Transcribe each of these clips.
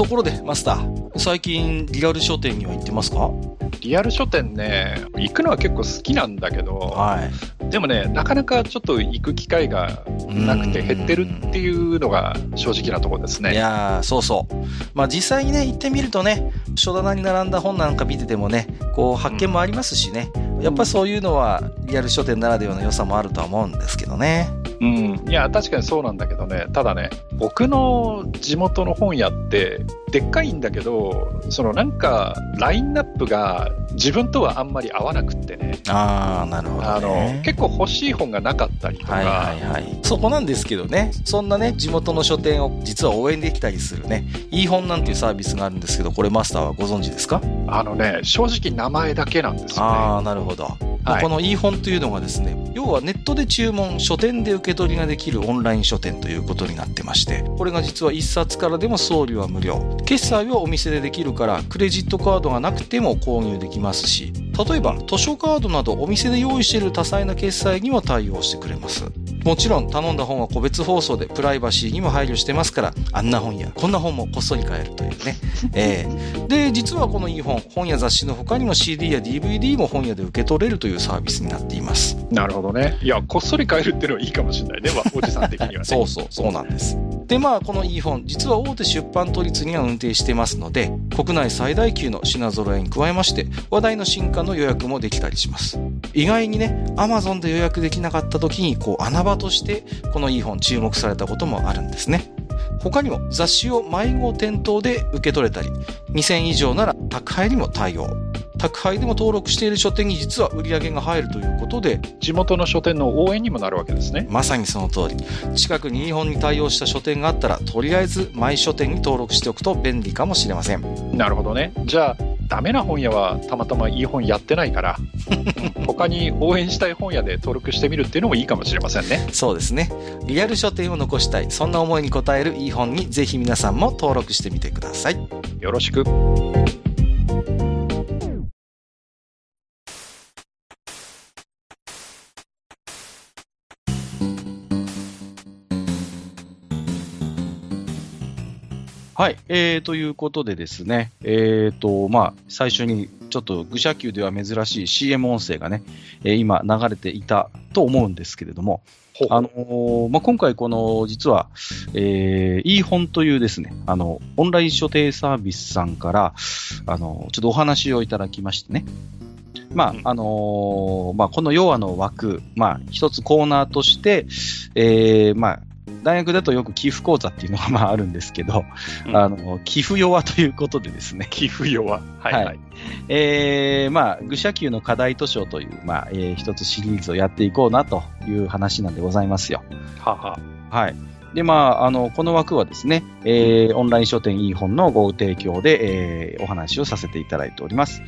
ところで、マスター、最近リアル書店には行ってますか？リアル書店ね、行くのは結構好きなんだけど、はい。でもね、なかなかちょっと行く機会がなくて減ってるっていうのが正直なところですね。いやー、そうそう。まあ実際にね、行ってみるとね、書棚に並んだ本なんか見ててもね、こう発見もありますしね、やっぱりそういうのはリアル書店ならではの良さもあるとは思うんですけどね。うん。いや、確かにそうなんだけどね、ただね、僕の地元の本屋って、でっかいんだけど、そのなんか、ラインナップが自分とはあんまり合わなくってね、あー、なるほど、あね。の、結構欲しい本がなかったりとか、はいはいはい。そこなんですけどね、そんなね、地元の書店を実は応援できたりするね、いい本なんていうサービスがあるんですけど、これマスターはご存知ですか？あのね、正直名前だけなんですよね。ああ、なるほど。はいこの e 本というのがですね、要はネットで注文、書店で受け取りができるオンライン書店ということになってまして、これが実は1冊からでも送料は無料。決済はお店でできるから、クレジットカードがなくても購入できますし、例えば図書カードなどお店で用意している多彩な決済にも対応してくれます。もちろん頼んだ本は個別放送でプライバシーにも配慮してますから、あんな本やこんな本もこっそり買えるというね。えーで、実はこの e 本、本や雑誌の他にも CD や DVD も本屋で受け取れるというサービスになっています。なるほどね。いや、こっそり買えるっていうのはいいかもしれないね、わ おじさん的にはね。そうそう、そうなんです。で、まあ、この e 本、実は大手出版都立には運転してますので、国内最大級の品揃えに加えまして、話題の新刊の予約もできたりします。意外にね、Amazon で予約できなかった時に、こう、穴場として、この e 本注目されたこともあるんですね。他にも雑誌を迷子店頭で受け取れたり、2000以上なら宅配にも対応。宅配でも登録している書店に実は売り上げが入るということで、地元の書店の応援にもなるわけですね。まさにその通り。近くに日本に対応した書店があったら、とりあえずマイ書店に登録しておくと便利かもしれません。なるほどね。じゃあ、ダメな本屋はたまたまいい本やってないから、う ん他に応援したい本屋で登録してみるっていうのもいいかもしれませんね。そうですね。リアル書店を残したい。そんな思いに応えるいい本にぜひ皆さんも登録してみてください。よろしく。はい。えー、ということでですね、えーと、まあ、最初にちょっと愚者級では珍しい CM 音声がね、えー今流れていたと思うんですけれども、あのーまあ、今回この、実は、えー、いい本というですね、あの、オンライン書店サービスさんから、あの、ちょっとお話をいただきましてね。まうんあ、あのーまあ、この要はの枠、まあ、一つコーナーとして、えー、まあ、大学だとよく寄付講座っていうのがまああるんですけど、うんあの、寄付弱ということでですね、寄付弱。はいはい。はいえー、まあ、愚者級の課題図書という、まあ、えー一つシリーズをやっていこうなという話なんでございますよ。はは。はい。で、まあ、あの、この枠はですね、えー、オンライン書店いい本のご提供で、えー、お話をさせていただいております。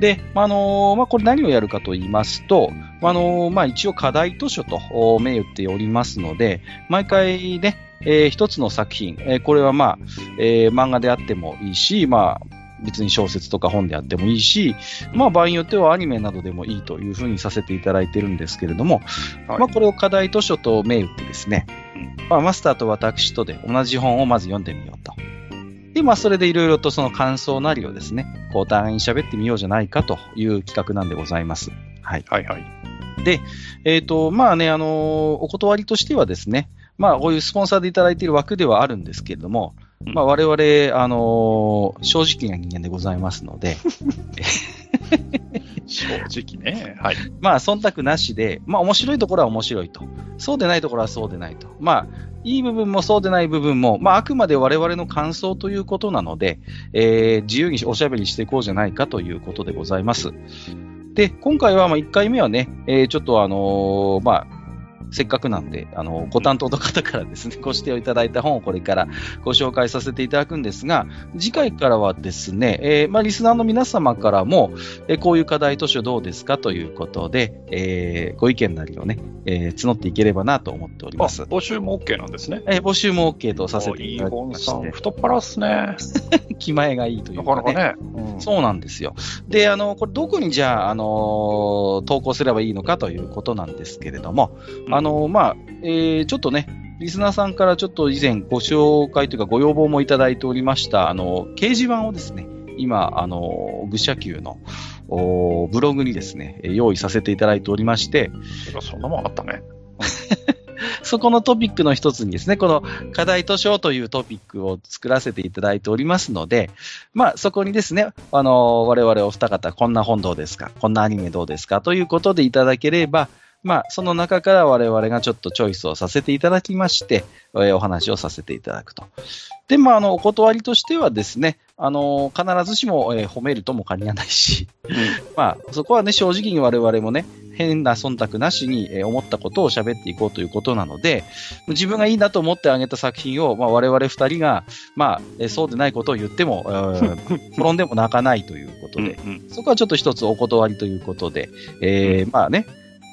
で、まああのまあ、これ何をやるかと言いますと、まああのまあ、一応課題図書とお銘打っておりますので、毎回ね、えー一つの作品、えーこれはまあ、えー漫画であってもいいし、まあ、別に小説とか本であってもいいし、まあ場合によってはアニメなどでもいいというふうにさせていただいてるんですけれども、はいまあこれを課題図書と銘打ってですね、うんまあマスターと私とで同じ本をまず読んでみようと。で、まあそれでいろいろとその感想なりをですね、こうお互いに喋ってみようじゃないかという企画なんでございます。はい。はいはい。えっ、と、まあね、あのーお断りとしてはですね、まあこういうスポンサーでいただいている枠ではあるんですけれども、うんまあ我々、あのー正直な人間でございますので、正直ね。はい。まあ、忖度なしで、まあ、面白いところは面白いと。そうでないところはそうでないと。まあ、いい部分もそうでない部分も、まあ、あくまで我々の感想ということなので、えー自由におしゃべりしていこうじゃないかということでございます。で、今回は、まあ、1回目はね、えーちょっとあのーまあ、せっかくなんで、あの、ご担当の方からですね、ご指定をいただいた本をこれからご紹介させていただくんですが、次回からはですね、えーまあ、リスナーの皆様からも、えーこういう課題図書どうですかということで、えーご意見なりをね、えー募っていければなと思っておりあ、ます。募集も OK なんですね。えー募集も OK とさせていただきまして、太っ腹っすね。気前がいいというか、ね。なかなかね。うんそうなんですよ。で、あの、これどこにじゃあ、あの投稿すればいいのかということなんですけれども、うんあの、まあ、えーちょっとね、リスナーさんからちょっと以前ご紹介というかご要望もいただいておりました、あの、掲示板をですね、今、あの、愚者級のブログにですね、用意させていただいておりまして。そんなもんあったね。そこのトピックの一つにですね、この課題図書というトピックを作らせていただいておりますので、まあそこにですね、あの、我々お二方、こんな本どうですかこんなアニメどうですかということでいただければ、まあ、その中から我々がちょっとチョイスをさせていただきまして、えー、お話をさせていただくと。で、まあ、あの、お断りとしてはですね、あの、必ずしも、えー、褒めるとも限らないし、うん、まあ、そこはね、正直に我々もね、変な忖度なしに、えー、思ったことを喋っていこうということなので、自分がいいなと思ってあげた作品を、まあ、我々二人が、まあ、えー、そうでないことを言っても、転んでも泣かないということで、うんうん、そこはちょっと一つお断りということで、えー、うん、まあね、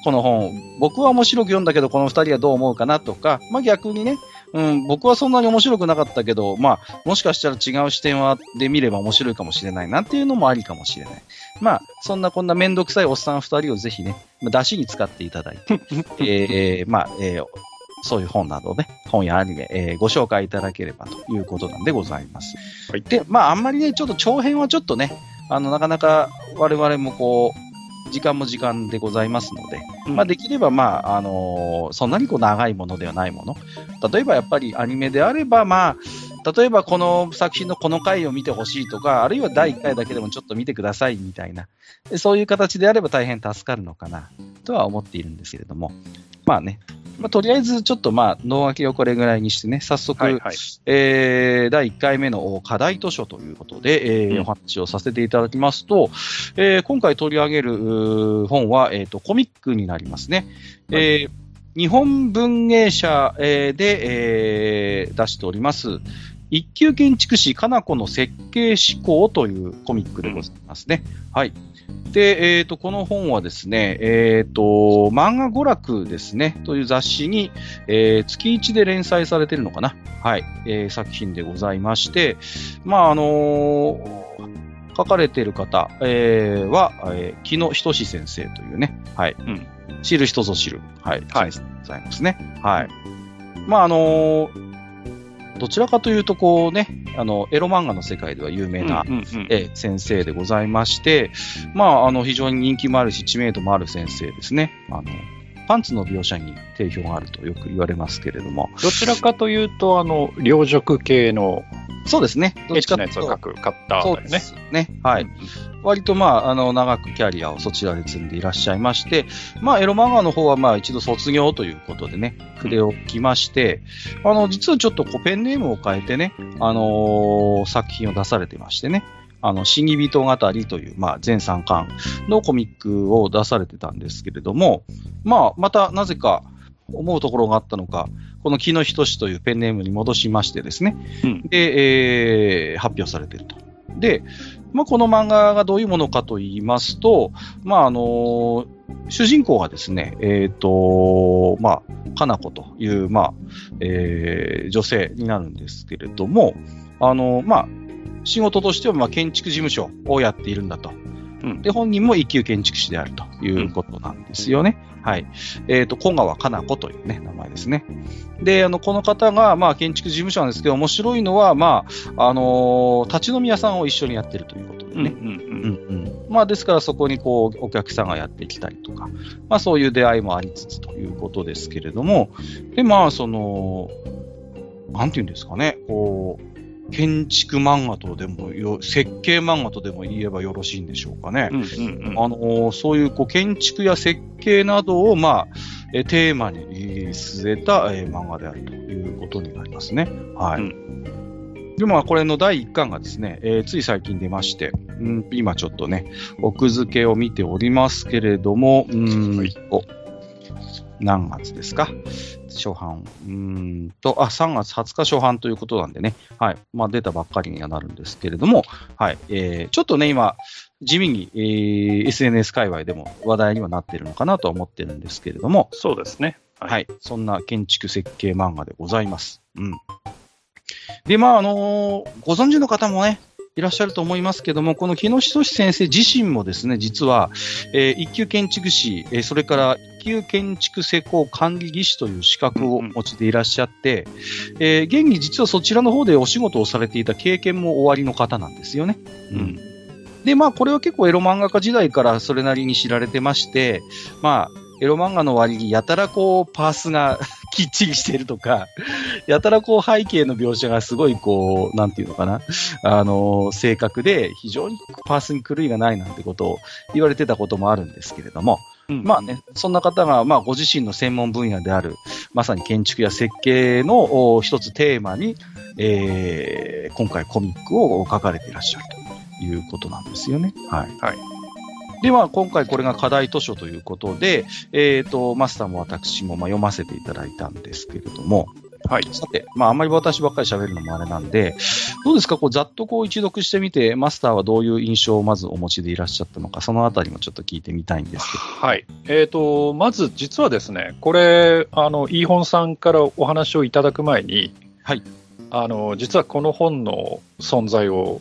この本、僕は面白く読んだけど、この二人はどう思うかなとか、まあ逆にね、うん、僕はそんなに面白くなかったけど、まあ、もしかしたら違う視点はで見れば面白いかもしれないなっていうのもありかもしれない。まあ、そんなこんなめんどくさいおっさん二人をぜひね、出しに使っていただいて、えー、まあ、えー、そういう本などね、本やアニメ、えー、ご紹介いただければということなんでございます。はい、で、まあ、あんまりね、ちょっと長編はちょっとね、あの、なかなか我々もこう、時間も時間でございますので、うん、まあ、できれば、まあ、あのー、そんなにこう長いものではないもの。例えばやっぱりアニメであれば、まあ、例えばこの作品のこの回を見てほしいとか、あるいは第1回だけでもちょっと見てくださいみたいな、そういう形であれば大変助かるのかなとは思っているんですけれども、まあね、まあ、とりあえずちょっとまあ、脳書きをこれぐらいにしてね、早速、はいはい、えー、第1回目の課題図書ということで、えー、うん、お話をさせていただきますと、えー、今回取り上げる本は、えっ、ー、と、コミックになりますね。はい、えー日本文芸社で、えー、出しております、一級建築士かな子の設計思考というコミックでございますね。うん、はい。で、えっ、ー、と、この本はですね、えっ、ー、と、漫画娯楽ですね、という雑誌に、えー、月1で連載されてるのかなはい、えー、作品でございまして、まあ、あの書かれている方、えー、は、えー、木野仁先生というね、はい、うん、知る人ぞ知る、はい、はい、ございますね。はい。まあ、あのーどちらかというと、こうね、あの、エロ漫画の世界では有名な、え先生でございまして、まあ、あの、非常に人気もあるし、知名度もある先生ですね。あの、パンツの描写に定評があるとよく言われますけれども。どちらかというと、あの、両辱系のそうですね。どっちかというと。書くカッターそうですね。はい。割とまあ、あの、長くキャリアをそちらで積んでいらっしゃいまして、まあ、エロ漫画の方はまあ、一度卒業ということでね、筆を置きまして、あの、実はちょっとこうペンネームを変えてね、あのー、作品を出されてましてね、あの、死に人語りという、まあ、全3巻のコミックを出されてたんですけれども、まあ、またなぜか思うところがあったのか、この木野仁というペンネームに戻しましてですね、うん、で、えー、発表されていると。で、まあ、この漫画がどういうものかと言いますと、まあ、あのー、主人公がですね、えっ、ー、と、まあ、かな子という、まあ、えー、女性になるんですけれども、あのー、まあ、仕事としては、まあ、建築事務所をやっているんだと。うん、で、本人も一級建築士であるということなんですよね。うん、はい。えっ、ー、と、小川かな子というね、名前ですね。で、あの、この方が、まあ、建築事務所なんですけど、面白いのは、まあ、あのー、立ち飲み屋さんを一緒にやってるということでね。うんうんうんうんまあ、ですからそこにこう、お客さんがやってきたりとか、まあ、そういう出会いもありつつということですけれども、で、まあ、その、なんていうんですかね、こう、建築漫画とでもよ、設計漫画とでも言えばよろしいんでしょうかね。うんうんうん、あのそういうこう建築や設計などを、まあ、えテーマに据えた、え漫画であるということになりますね。はい。うん、でも、これの第1巻がですね、えー、つい最近出まして、うん、今ちょっとね、奥付けを見ておりますけれども、うん、はい、何月ですか？初版。うんと、あ、3月20日初版ということなんでね、はい。まあ、出たばっかりにはなるんですけれども、はい。えー、ちょっとね、今、地味に、えー、SNS 界隈でも話題にはなっているのかなとは思ってるんですけれども、そうですね。はい。はい、そんな建築設計漫画でございます。うん。で、まあ、あのー、ご存知の方もね、いらっしゃると思いますけども、この木下先生自身もですね、実は、えー、一級建築士、えー、それから一級建築施工管理技師という資格をお持ちでいらっしゃって、うん、えー、現に実はそちらの方でお仕事をされていた経験もおありの方なんですよね。うん。で、まあ、これは結構エロ漫画家時代からそれなりに知られてまして、まあ、エロ漫画の割にやたらこう、パースが きっちりしてるとか、やたらこう背景の描写がすごいこう、なんていうのかな、あの、正確で非常にパースに狂いがないなんてことを言われてたこともあるんですけれども、うん、まあね、そんな方が、まあご自身の専門分野である、まさに建築や設計の一つテーマに、えー、今回コミックを書かれていらっしゃるということなんですよね。はい。はい。では、今回これが課題図書ということで、えっ、ー、と、マスターも私もまあ読ませていただいたんですけれども、はい。さて、まあ、あんまり私ばっかり喋るのもあれなんで、どうですか？こう、ざっとこう、一読してみて、マスターはどういう印象をまずお持ちでいらっしゃったのか、そのあたりもちょっと聞いてみたいんですけど。はい。えっ、ー、と、まず、実はですね、これ、あの、イーホンさんからお話をいただく前に、はい。あの、実はこの本の存在を、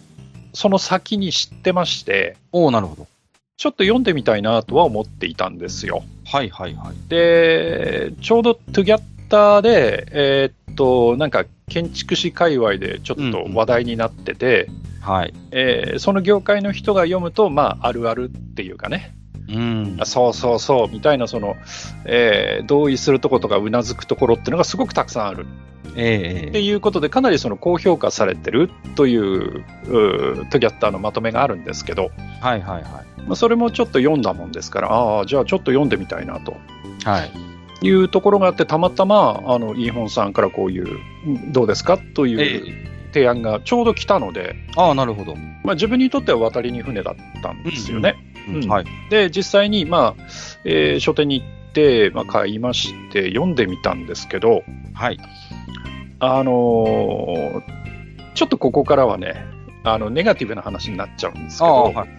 その先に知ってまして、おおなるほど。ちょっと読んでみたいなとは思っていたんですよ。はいはいはい。で、ちょうどトゥギャッターで、えー、っと、なんか建築士界隈でちょっと話題になってて、うんうん、はいえー、その業界の人が読むと、まあ、あるあるっていうかね、うん、そうそうそうみたいなその、えー、同意するところとかうなずくところっていうのがすごくたくさんある。えー、っていうことでかなりその高評価されてるというトギャッターのまとめがあるんですけど、はいはいはい、まあ、それもちょっと読んだもんですから、ああ、じゃあちょっと読んでみたいなと。はい。いうところがあって、たまたま、あの、イーホンさんからこういう、どうですかという提案がちょうど来たので、ああ、なるほど。まあ、自分にとっては渡りに船だったんですよね。うん、はい。で、実際に、まあ、えー、書店に行って、まあ、買いまして、読んでみたんですけど、はい。あのー、ちょっとここからはね、あのネガティブな話になっちゃうんですけど、はい、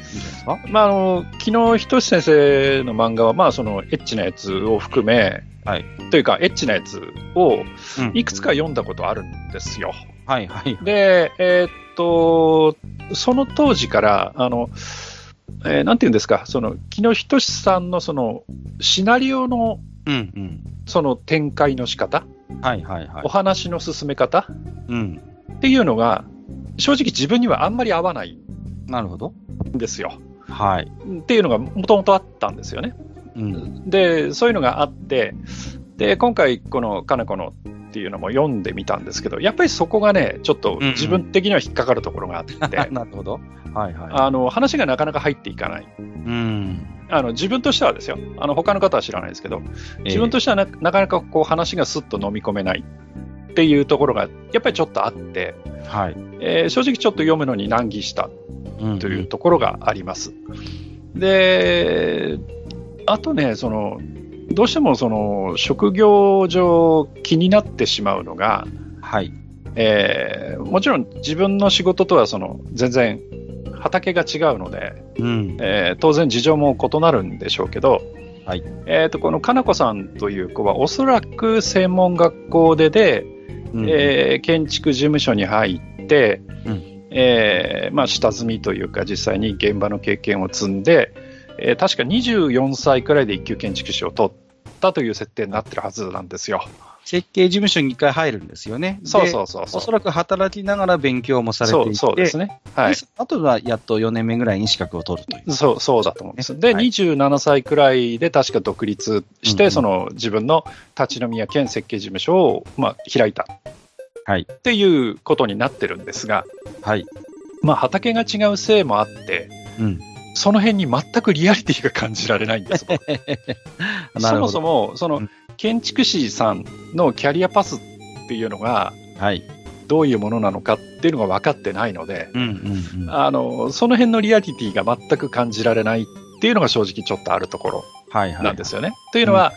まあ、あの昨日、ひとし先生の漫画は、まあ、そのエッチなやつを含め、はい、というか、エッチなやつをいくつか読んだことあるんですよ。うん、はいはい、で、えー、っと、その当時から、あの、えー、なんていうんですか、その、木野仁さんのその、シナリオの、うんうん、その展開の仕方、はいはいはい、お話の進め方、うん、っていうのが、正直自分にはあんまり合わないなるほど。んですよ。はい。っていうのがもともとあったんですよね。うん、で、そういうのがあって、で、今回このかなこのっていうのも読んでみたんですけど、やっぱりそこがね、ちょっと自分的には引っかかるところがあって、うんうん、なるほど。はいはい。あの、話がなかなか入っていかない。うん。あの、自分としてはですよ。あの、他の方は知らないですけど、自分としてはな,、なかなかこう話がスッと飲み込めないっていうところが、やっぱりちょっとあって、はいえー、正直ちょっと読むのに難儀したというところがあります。うん、で、あとね、その、どうしてもその職業上気になってしまうのが、はい。えー、もちろん自分の仕事とはその全然畑が違うので、うん。えー、当然事情も異なるんでしょうけど、はい。えーと、このかなこさんという子はおそらく専門学校でで、うん、えー、建築事務所に入って、うん。えーまあ、下積みというか実際に現場の経験を積んで、えー、確か24歳くらいで一級建築士を取ったという設定になってるはずなんですよ。設計事務所に1回入るんですよね。そうそうそうおそらく働きながら勉強もされていて、そうですね。はい。あとはやっと4年目ぐらいに資格を取るという。そう、そうだと思います。で、はい、27歳くらいで確か独立して、うんうん、その自分の立ち飲み屋兼設計事務所を、まあ、開いた。はい。っていうことになってるんですが、はい。まあ、畑が違うせいもあって、うん。その辺に全くリアリティが感じられないんです。そもそも、その、建築士さんのキャリアパスっていうのが、はい、どういうものなのかっていうのが分かってないので、あのその辺のリアリティが全く感じられないっていうのが正直ちょっとあるところなんですよね。はいはい、というのは、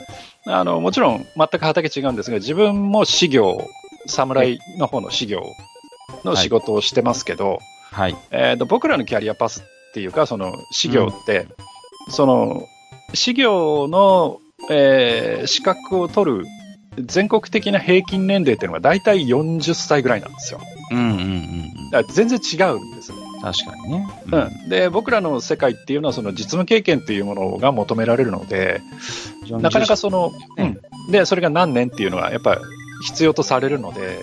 うん、あのもちろん全く畑違うんですが自分も事業侍の方の事業の仕事をしてますけど、はい。えーと、僕らのキャリアパスっていうかその事業って、うん、その事業のえー、資格を取る全国的な平均年齢っていうのが大体40歳ぐらいなんですよ。うんうんうん。だから全然違うんです確かにね。うん、で僕らの世界っていうのはその実務経験っていうものが求められるのでなかなかその、ねうん、でそれが何年っていうのはやっぱ必要とされるので、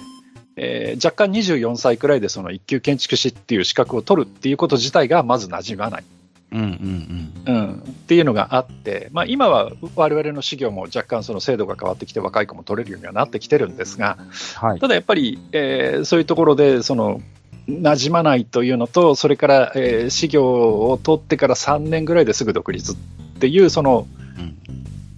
えー若干24歳くらいでその一級建築士っていう資格を取るっていうこと自体がまず馴染まない、うんうんうん。うん、っていうのがあって、まあ、今は我々の事業も若干その制度が変わってきて若い子も取れるようにはなってきてるんですがはい。ただやっぱり、えーそういうところでその馴染まないというのとそれから、えー、事業を取ってから3年ぐらいですぐ独立っていうその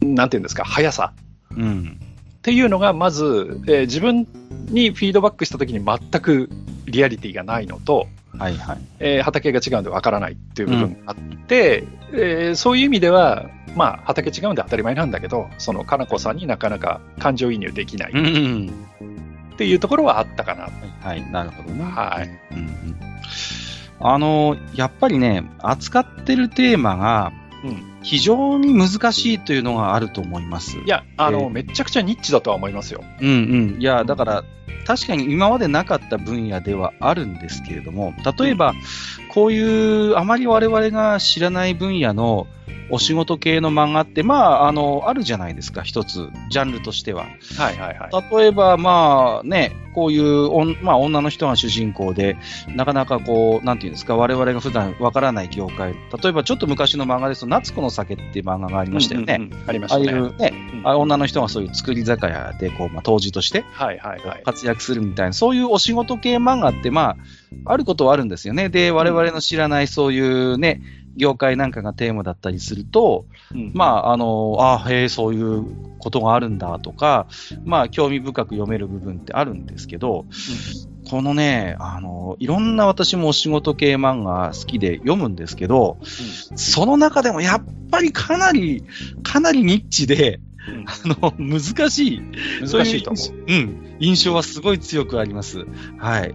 なんていうんですか速さうん。うん。っていうのがまず、えー自分にフィードバックしたときに全くリアリティがないのと、はいはい。えー畑が違うんでわからないっていう部分があって、えーそういう意味では、まあ、畑違うんで当たり前なんだけど、そのかなこさんになかなか感情移入できないうんうん。っていうところはあったかな。はい、なるほどね。はい。うんうん。あの、やっぱりね、扱ってるテーマがうん、非常に難しいというのがあると思います。いや、あの、えーめちゃくちゃニッチだとは思いますよ。うんうん。いや、だから、確かに今までなかった分野ではあるんですけれども、例えば、こういうあまり我々が知らない分野のお仕事系の漫画って、まあ、あの、あるじゃないですか、一つ、ジャンルとしては。はいはいはい。例えば、まあね、こういうおん、まあ、女の人が主人公で、なかなかこう、なんていうんですか、我々が普段わからない業界、例えばちょっと昔の漫画ですと、夏子の酒っていう漫画がありましたよね。うんうんうんありましああいたね。うね、うんあ女の人がそういう作り酒屋で、こう、まあ、当時としてはいはいはい。活躍するみたいな、そういうお仕事系漫画って、まあ、あることはあるんですよね。で、我々の知らないそういうね、業界なんかがテーマだったりすると、うんまあ、あの、あへえ、そういうことがあるんだとか、まあ、興味深く読める部分ってあるんですけど、このね、あの、いろんな私もお仕事系漫画好きで読むんですけど、その中でもやっぱりかなり、かなりニッチで、うんあの、難しい。難しいと思ううん。印象はすごい強くあります。はい。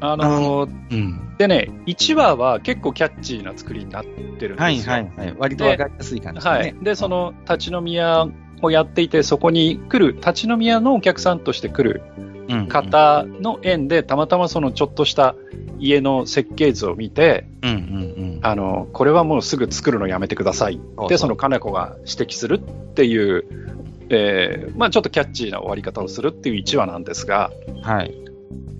あのうん。でね、1話は結構キャッチーな作りになってるんですよ。はいはいはい。割とわかりやすい感じでね。はい。で、その立ち飲み屋をやっていて、そこに来る、立ち飲み屋のお客さんとして来るうん、方の縁で、たまたまそのちょっとした家の設計図を見て、うんうんうん。あの、これはもうすぐ作るのやめてくださいで、その金子が指摘するっていう、えーまあちょっとキャッチーな終わり方をするっていう1話なんですが、はい。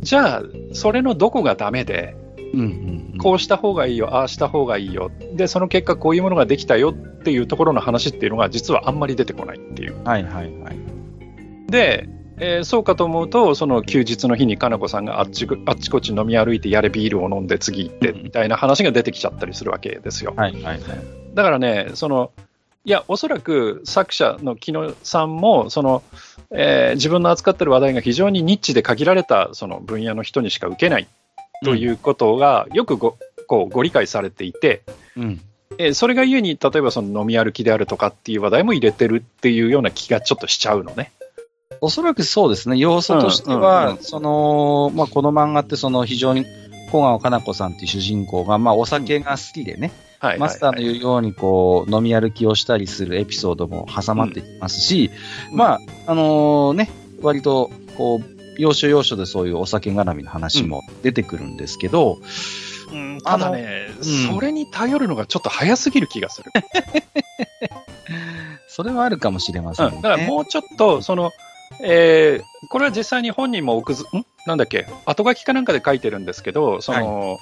じゃあ、それのどこがダメで、うんうんうん。こうした方がいいよ、ああした方がいいよ、で、その結果こういうものができたよっていうところの話っていうのが実はあんまり出てこないっていう。はいはいはい。で、えーそうかと思うと、その休日の日にかなこさんがあっちこあっちこっち飲み歩いて、やれビールを飲んで次行ってうんみたいな話が出てきちゃったりするわけですよ。はいはいはい。だからね、その、いや、おそらく作者の木野さんも、その、えー自分の扱ってる話題が非常にニッチで限られたその分野の人にしか受けないということがよくご,、こうご理解されていて、うん。えーそれがゆえに、例えばその飲み歩きであるとかっていう話題も入れてるっていうような気がちょっとしちゃうのね。おそらくそうですね。要素としては、うんその、まあ、この漫画ってその非常に小川かな子さんっていう主人公が、まあ、お酒が好きでね、はい、はい。マスターの言うように、こう、飲み歩きをしたりするエピソードも挟まってきますし、うん。まあ、あのね、割と、こう、要所要所でそういうお酒絡みの話も出てくるんですけど、うんただね、うん。それに頼るのがちょっと早すぎる気がする。それはあるかもしれませんね。うん、だからもうちょっと、その、えーこれは実際に本人も奥ず、ん？なんだっけ、後書きかなんかで書いてるんですけど、その、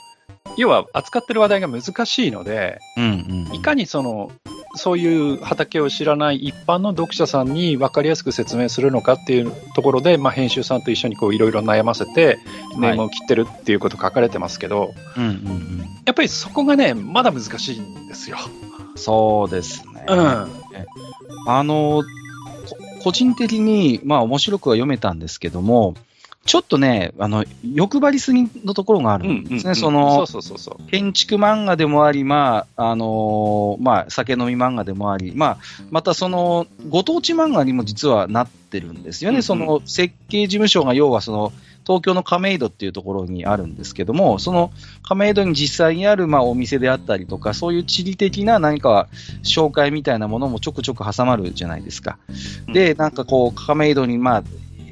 要は扱ってる話題が難しいので、うんうんうん、いかにその、そういう畑を知らない一般の読者さんに分かりやすく説明するのかっていうところで、まあ、編集さんと一緒にこういろいろ悩ませて、ネームを切ってるっていうこと書かれてますけど、うんうんうん、やっぱりそこがね、まだ難しいんですよ。そうですね。うん。あの、こ個人的に、まあ面白くは読めたんですけども、ちょっとね、あの、欲張りすぎのところがあるんですね。その、そうそうそうそう。建築漫画でもあり、まあ、あのーまあ、酒飲み漫画でもあり、まあ、またその、ご当地漫画にも実はなってるんですよね。うんうんその、設計事務所が要はその、東京の亀戸っていうところにあるんですけども、その亀戸に実際にある、まあ、お店であったりとか、そういう地理的な何か紹介みたいなものもちょくちょく挟まるじゃないですか。うんで、なんかこう、亀戸に、まあ、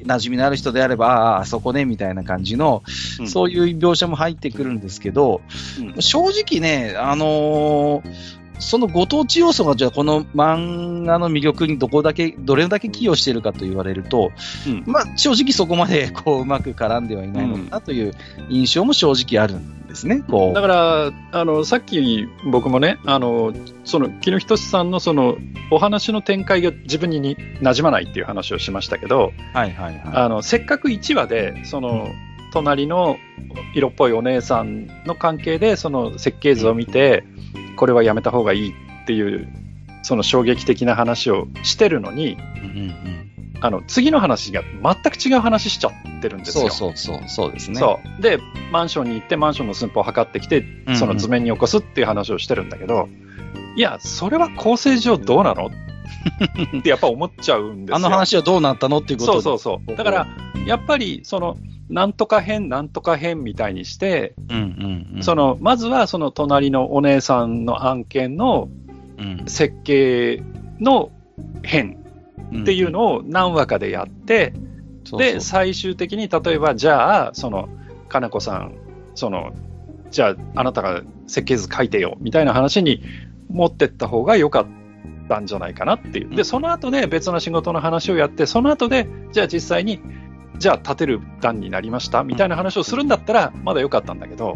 馴染みのある人であれば、ああ、あそこね、みたいな感じの、うん。そういう描写も入ってくるんですけど、うん。正直ね、あのーそのご当地要素がじゃあこの漫画の魅力にどこだけ、どれだけ寄与しているかと言われると、うん。まあ正直そこまでこううまく絡んではいないのかなという印象も正直ある。んですね。こうだから、あの、さっき僕もね、あの、その、木野仁さんのその、お話の展開が自分にに馴染まないっていう話をしましたけど、はいはいはあの、せっかく1話で、その、隣の色っぽいお姉さんの関係で、その設計図を見て、これはやめた方がいいっていう、その衝撃的な話をしてるのに、い。うんうんあの、次の話が全く違う話しちゃってるんですよ。そうそうそう、そうですね。そう。で、マンションに行って、マンションの寸法を測ってきて、うんその図面に起こすっていう話をしてるんだけど、いや、それは構成上どうなの？ってやっぱ思っちゃうんですよ。あの話はどうなったのっていうことそうそうそう。だから、やっぱり、その、なんとか編、なんとか編みたいにして、う。うんうんうん。その、まずはその隣のお姉さんの案件のうん、設計の編うんっていうのを何話かでやって、そうそう。で、最終的に例えば、じゃあ、その、かなこさん、その、じゃあ、あなたが設計図書いてよ、みたいな話に持ってった方が良かったんじゃないかなっていう。で、その後で別の仕事の話をやって、その後で、じゃあ実際に、じゃあ立てる段になりました、みたいな話をするんだったら、まだ良かったんだけど、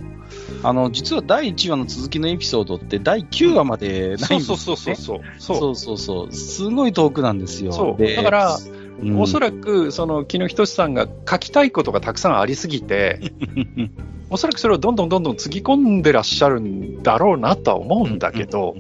あの、実は第1話の続きのエピソードって第9話までないんですよ、ね。そうそうそうそう。そうそうそうそう。すごい遠くなんですよ。そうでだから、うんおそらく、その、木野仁さんが書きたいことがたくさんありすぎて、おそらくそれをどんどんどんどんつぎ込んでらっしゃるんだろうなとは思うんだけど、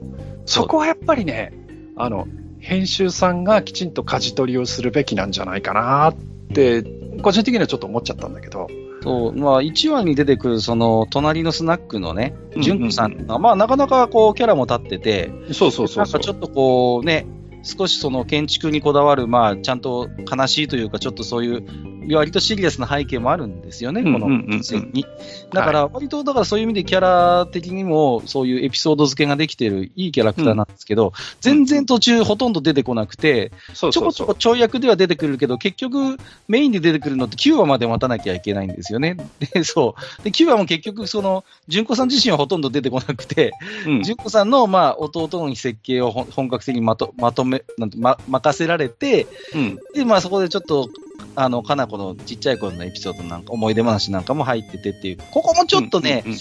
そこはやっぱりね、あの、編集さんがきちんと舵取りをするべきなんじゃないかなって、個人的にはちょっと思っちゃったんだけど。そう、まあ、1話に出てくる、その、隣のスナックのね、うん純子さんが、まあ、なかなかこう、キャラも立ってて、そうそうそうそうなんかちょっとこうね、少しその建築にこだわる、まあ、ちゃんと悲しいというか、ちょっとそういう、割とシリアスな背景もあるんですよね、この線に。だから、割と、だからそういう意味でキャラ的にも、そういうエピソード付けができてるいいキャラクターなんですけど、全然途中ほとんど出てこなくて、ちょこちょこ。ちょい役では出てくるけど、結局、メインで出てくるのって9話まで待たなきゃいけないんですよね。で、そう。で、9話も結局、その、純子さん自身はほとんど出てこなくて、うん純子さんの、まあ、弟の設計を本格的にまとまとめ、なんてま、任せられて、うんで、まあ、そこでちょっと、あの、かな子のちっちゃい頃のエピソードなんか、思い出話なんかも入っててっていう、ここもちょっとね、うんうんうん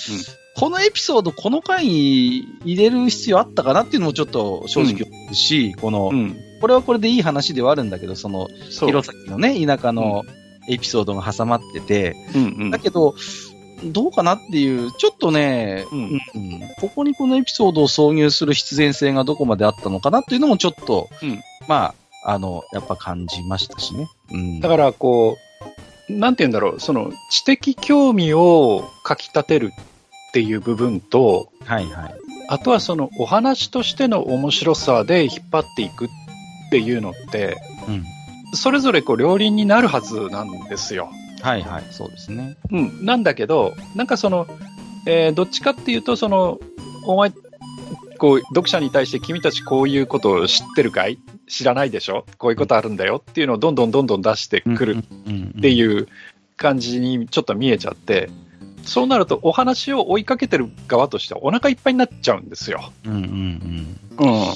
このエピソード、この回に入れる必要あったかなっていうのもちょっと正直思うし、この、うん。これはこれでいい話ではあるんだけど、その、そう。弘前のね、田舎のエピソードが挟まってて、うんうん。だけど、どうかなっていう、ちょっとね、うん。うん。ここにこのエピソードを挿入する必然性がどこまであったのかなっていうのもちょっと、うん。まあ、あの、やっぱ感じましたしね。うん、だから、こう、なんて言うんだろう、その、知的興味をかき立てるっていう部分と、はいはい。あとはその、お話としての面白さで引っ張っていくっていうのって、うん。それぞれこう、両輪になるはずなんですよ。はいはい、そうですね。うん。なんだけど、なんかその、えーどっちかっていうと、その、お前、こう、読者に対して君たちこういうことを知ってるかい知らないでしょ？こういうことあるんだよ？っていうのをどんどんどんどん出してくるっっていう感じにちょっと見えちゃって、そうなるとお話を追いかけてる側としてはお腹いっぱいになっちゃうんですよ。うんうんうん。うん。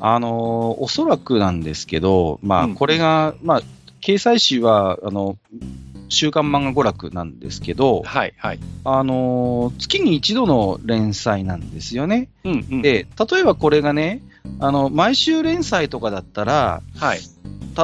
あのーおそらくなんですけど、まあ、うんこれが、まあ、掲載誌は、あの、週刊漫画娯楽なんですけど、はいはい。あのー月に一度の連載なんですよね。うんうん。で、例えばこれがね、あの、毎週連載とかだったら、はい。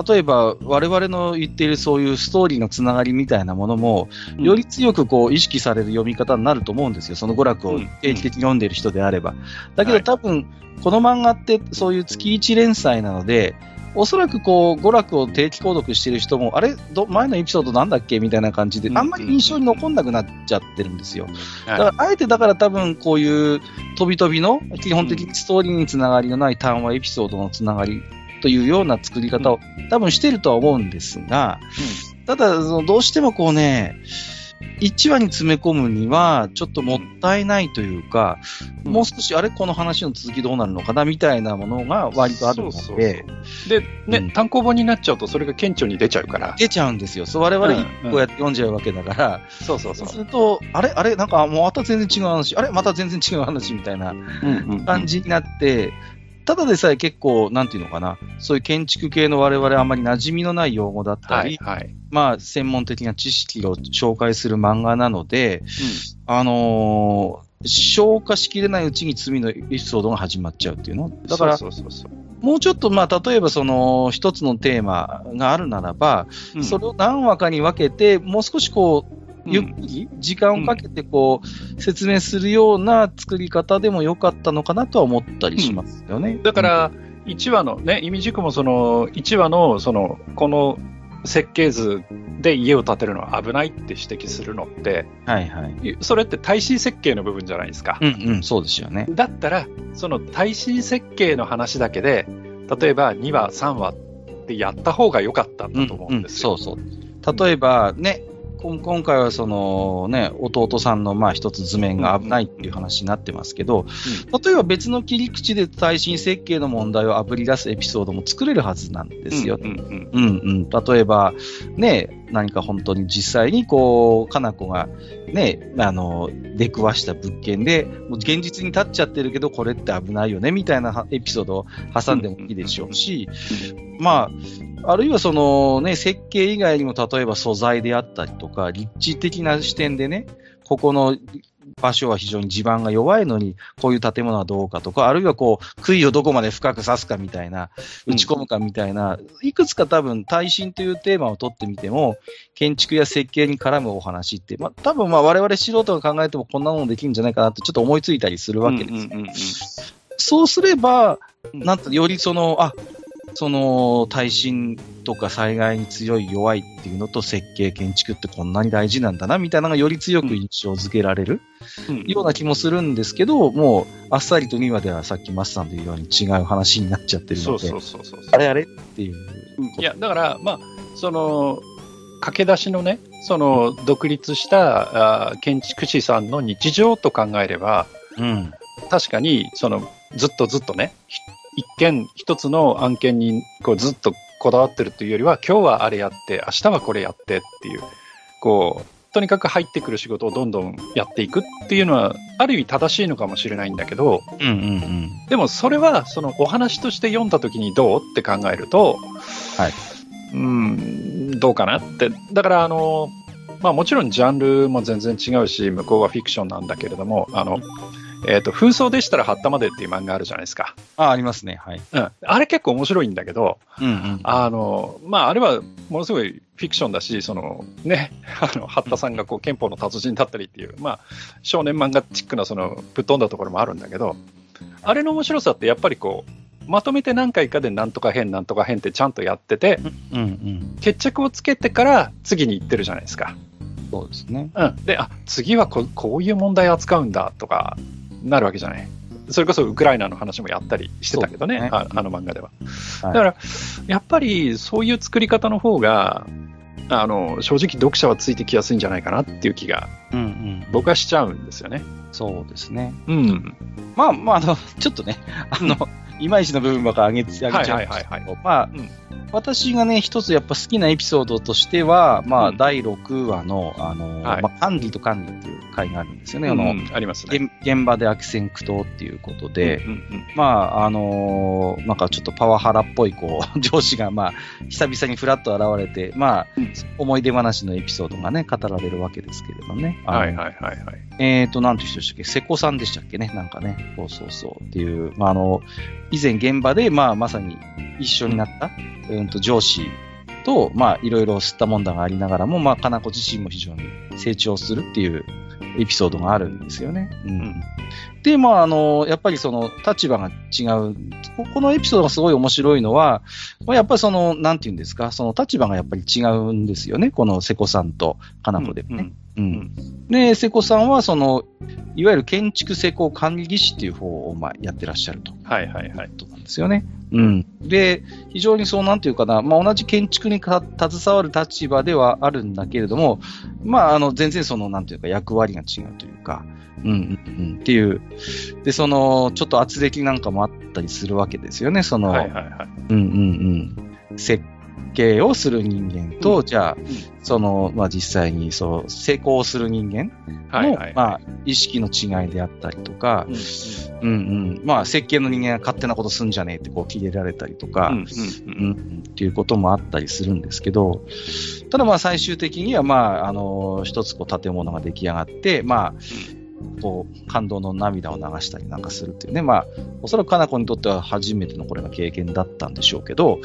例えば我々の言っているそういうストーリーのつながりみたいなものも、うんより強くこう意識される読み方になると思うんですよ。その娯楽をうん定期的に読んでいる人であれば。だけはいど多分、この漫画ってそういう月1連載なので、おそらくこう、娯楽を定期購読している人も、あれど前のエピソードなんだっけみたいな感じで、うんあんまり印象に残んなくなっちゃってるんですよ。だはから、あえてだから多分こういう飛び飛びの、基本的にストーリーにつながりのない単話エピソードのつながりというような作り方を多分してるとは思うんですが、ただ、どうしてもこうね、1話に詰め込むには、ちょっともったいないというか、うん。もう少し、あれ、この話の続きどうなるのかなみたいなものが割とあるので、そうそうで、ね、うん。単行本になっちゃうと、それが顕著に出ちゃうから。出ちゃうんですよ。そう我々うん。こうやって読んじゃうわけだから、そうそうそう。すると、あれあれなんかもうまた全然違う話、あれまた全然違う話みたいなうん。感じになって、ただでさえ結構、なんていうのかな、そういう建築系の我々あんまり馴染みのない用語だったり、はい、はい。まあ、専門的な知識を紹介する漫画なので、あのー消化しきれないうちに次のエピソードが始まっちゃうっていうのだから、そうそうそうそう。もうちょっと、まあ、例えばその、一つのテーマがあるならば、うんそれを何話かに分けて、もう少しこう、うんゆっくり時間をかけてこう、説明するような作り方でもよかったのかなとは思ったりしますよね。だから、1話のね、意味軸もその、1話の、その、この設計図で家を建てるのは危ないって指摘するのって、はいはい。それって耐震設計の部分じゃないですか。うんうん、そうですよね。だったら、その耐震設計の話だけで、例えば2話、3話ってやった方が良かったんだと思うんですよ。そうそう。例えばね、今回はそのね、弟さんのまあ一つ図面が危ないっていう話になってますけど、例えば別の切り口で耐震設計の問題をあぶり出すエピソードも作れるはずなんですよ。うんうんうんうん。例えば、ね、何か本当に実際にこう、かな子がね、あの、出くわした物件で、もう現実に立っちゃってるけど、これって危ないよね、みたいなエピソードを挟んでもいいでしょうし、まあ、あるいはそのね、設計以外にも例えば素材であったりとか、立地的な視点でね、ここの場所は非常に地盤が弱いのに、こういう建物はどうかとか、あるいはこう、杭をどこまで深く刺すかみたいな、打ち込むかみたいな、いくつか多分耐震というテーマを取ってみても、建築や設計に絡むお話って、まあ多分まあ我々素人が考えてもこんなものできるんじゃないかなってちょっと思いついたりするわけです。うんうんうんうんそうすれば、うん。なんとよりその、あ、その耐震とか災害に強い弱いっていうのと設計建築ってこんなに大事なんだなみたいなのがより強く印象づけられるうんような気もするんですけど、もうあっさりと2話ではさっきマスさんというように違う話になっちゃってるので、そうそうそうそう。あれあれっていう。いや、だから、まあ、その、駆け出しのね、その、独立したあー建築士さんの日常と考えれば、うん。確かに、その、ずっとずっとね、ひ一件、一つの案件に、こう、ずっとこだわってるというよりは、今日はあれやって、明日はこれやってっていう、こう、とにかく入ってくる仕事をどんどんやっていくっていうのは、ある意味正しいのかもしれないんだけど、うんうんうん。でもそれは、そのお話として読んだ時にどうって考えると、はい。うん、どうかなって。だから、あの、まあもちろんジャンルも全然違うし、向こうはフィクションなんだけれども、あの、えっ、と、紛争でしたら、はったまでっていう漫画あるじゃないですか。あ、ありますね。はい。うん。あれ結構面白いんだけど、うんうん。あの、まあ、あれはものすごいフィクションだし、そのね、あの、八田さんがこう憲法の達人だったりっていう、まあ、少年漫画チックなそのぶっ飛んだところもあるんだけど、あれの面白さってやっぱりこう、まとめて何回かでなんとか変なんとか変ってちゃんとやってて、うんうん。決着をつけてから次に行ってるじゃないですか。そうですね。うん。で、あ、次はここういう問題扱うんだとか、なるわけじゃない。それこそウクライナの話もやったりしてたけどね、ねああの漫画では。はいだから、やっぱりそういう作り方の方が、あの、正直読者はついてきやすいんじゃないかなっていう気がうんうん。僕はしちゃうんですよね。そうですね。うん。まあまあ、あの、ちょっとね、あの、いまいちの部分ばっか上げて、上げちゃうんですけど、まあ、うん私がね、一つやっぱ好きなエピソードとしては、まあ、うん第6話の、あの、はいまあ、管理と管理っていう回があるんですよね。あの、うんありますね。現現場で悪戦苦闘っていうことで、うんうんまあ、あのーなんかちょっとパワハラっぽい、こう、上司が、まあ、久々にフラッと現れて、まあ、うん思い出話のエピソードがね、語られるわけですけれどね。はいはいはいはい。えーと、なんていう人でしたっけ？瀬古さんでしたっけね？なんかね。そうそうそう。っていう、まあ、あの、以前現場で、まあ、まさに一緒になった、うん、と上司と、まあ、いろいろ吸ったもんだがありながらも、まあ、かな子自身も非常に成長するっていうエピソードがあるんですよね。うん。んで、まあ、あの、やっぱりその立場が違う。ここのエピソードがすごい面白いのは、まあやっぱりその、なんていうんですか、その立場がやっぱり違うんですよね。この瀬古さんとかな子でもね。うんんで、瀬古さんは、その、いわゆる建築施工管理士っていう方を、まあ、やってらっしゃると。はいはいはい。ことなんでですよね。うん。で、非常にそうなんていうかな、まあ、同じ建築に携わる立場ではあるんだけれども、まあ、あの、全然その、なんていうか役割が違うというか、うん、うん、うん、っていう。で、その、ちょっと圧力なんかもあったりするわけですよね、その、はいはいはい。うんうんうん。設計をする人間と、うん、じゃあ、その、まあ、実際に、そう、成功する人間の、はいはい、まあ、意識の違いであったりとか、うん、うん、うん、まあ、設計の人間が勝手なことすんじゃねえってこう切れられたりとか、うん、うん、っていうこともあったりするんですけど、ただまあ、最終的には、まあ、あの、一つこう建物が出来上がって、まあ、こう、感動の涙を流したりなんかするっていうね。まあ、おそらくかな子にとっては初めてのこれが経験だったんでしょうけど、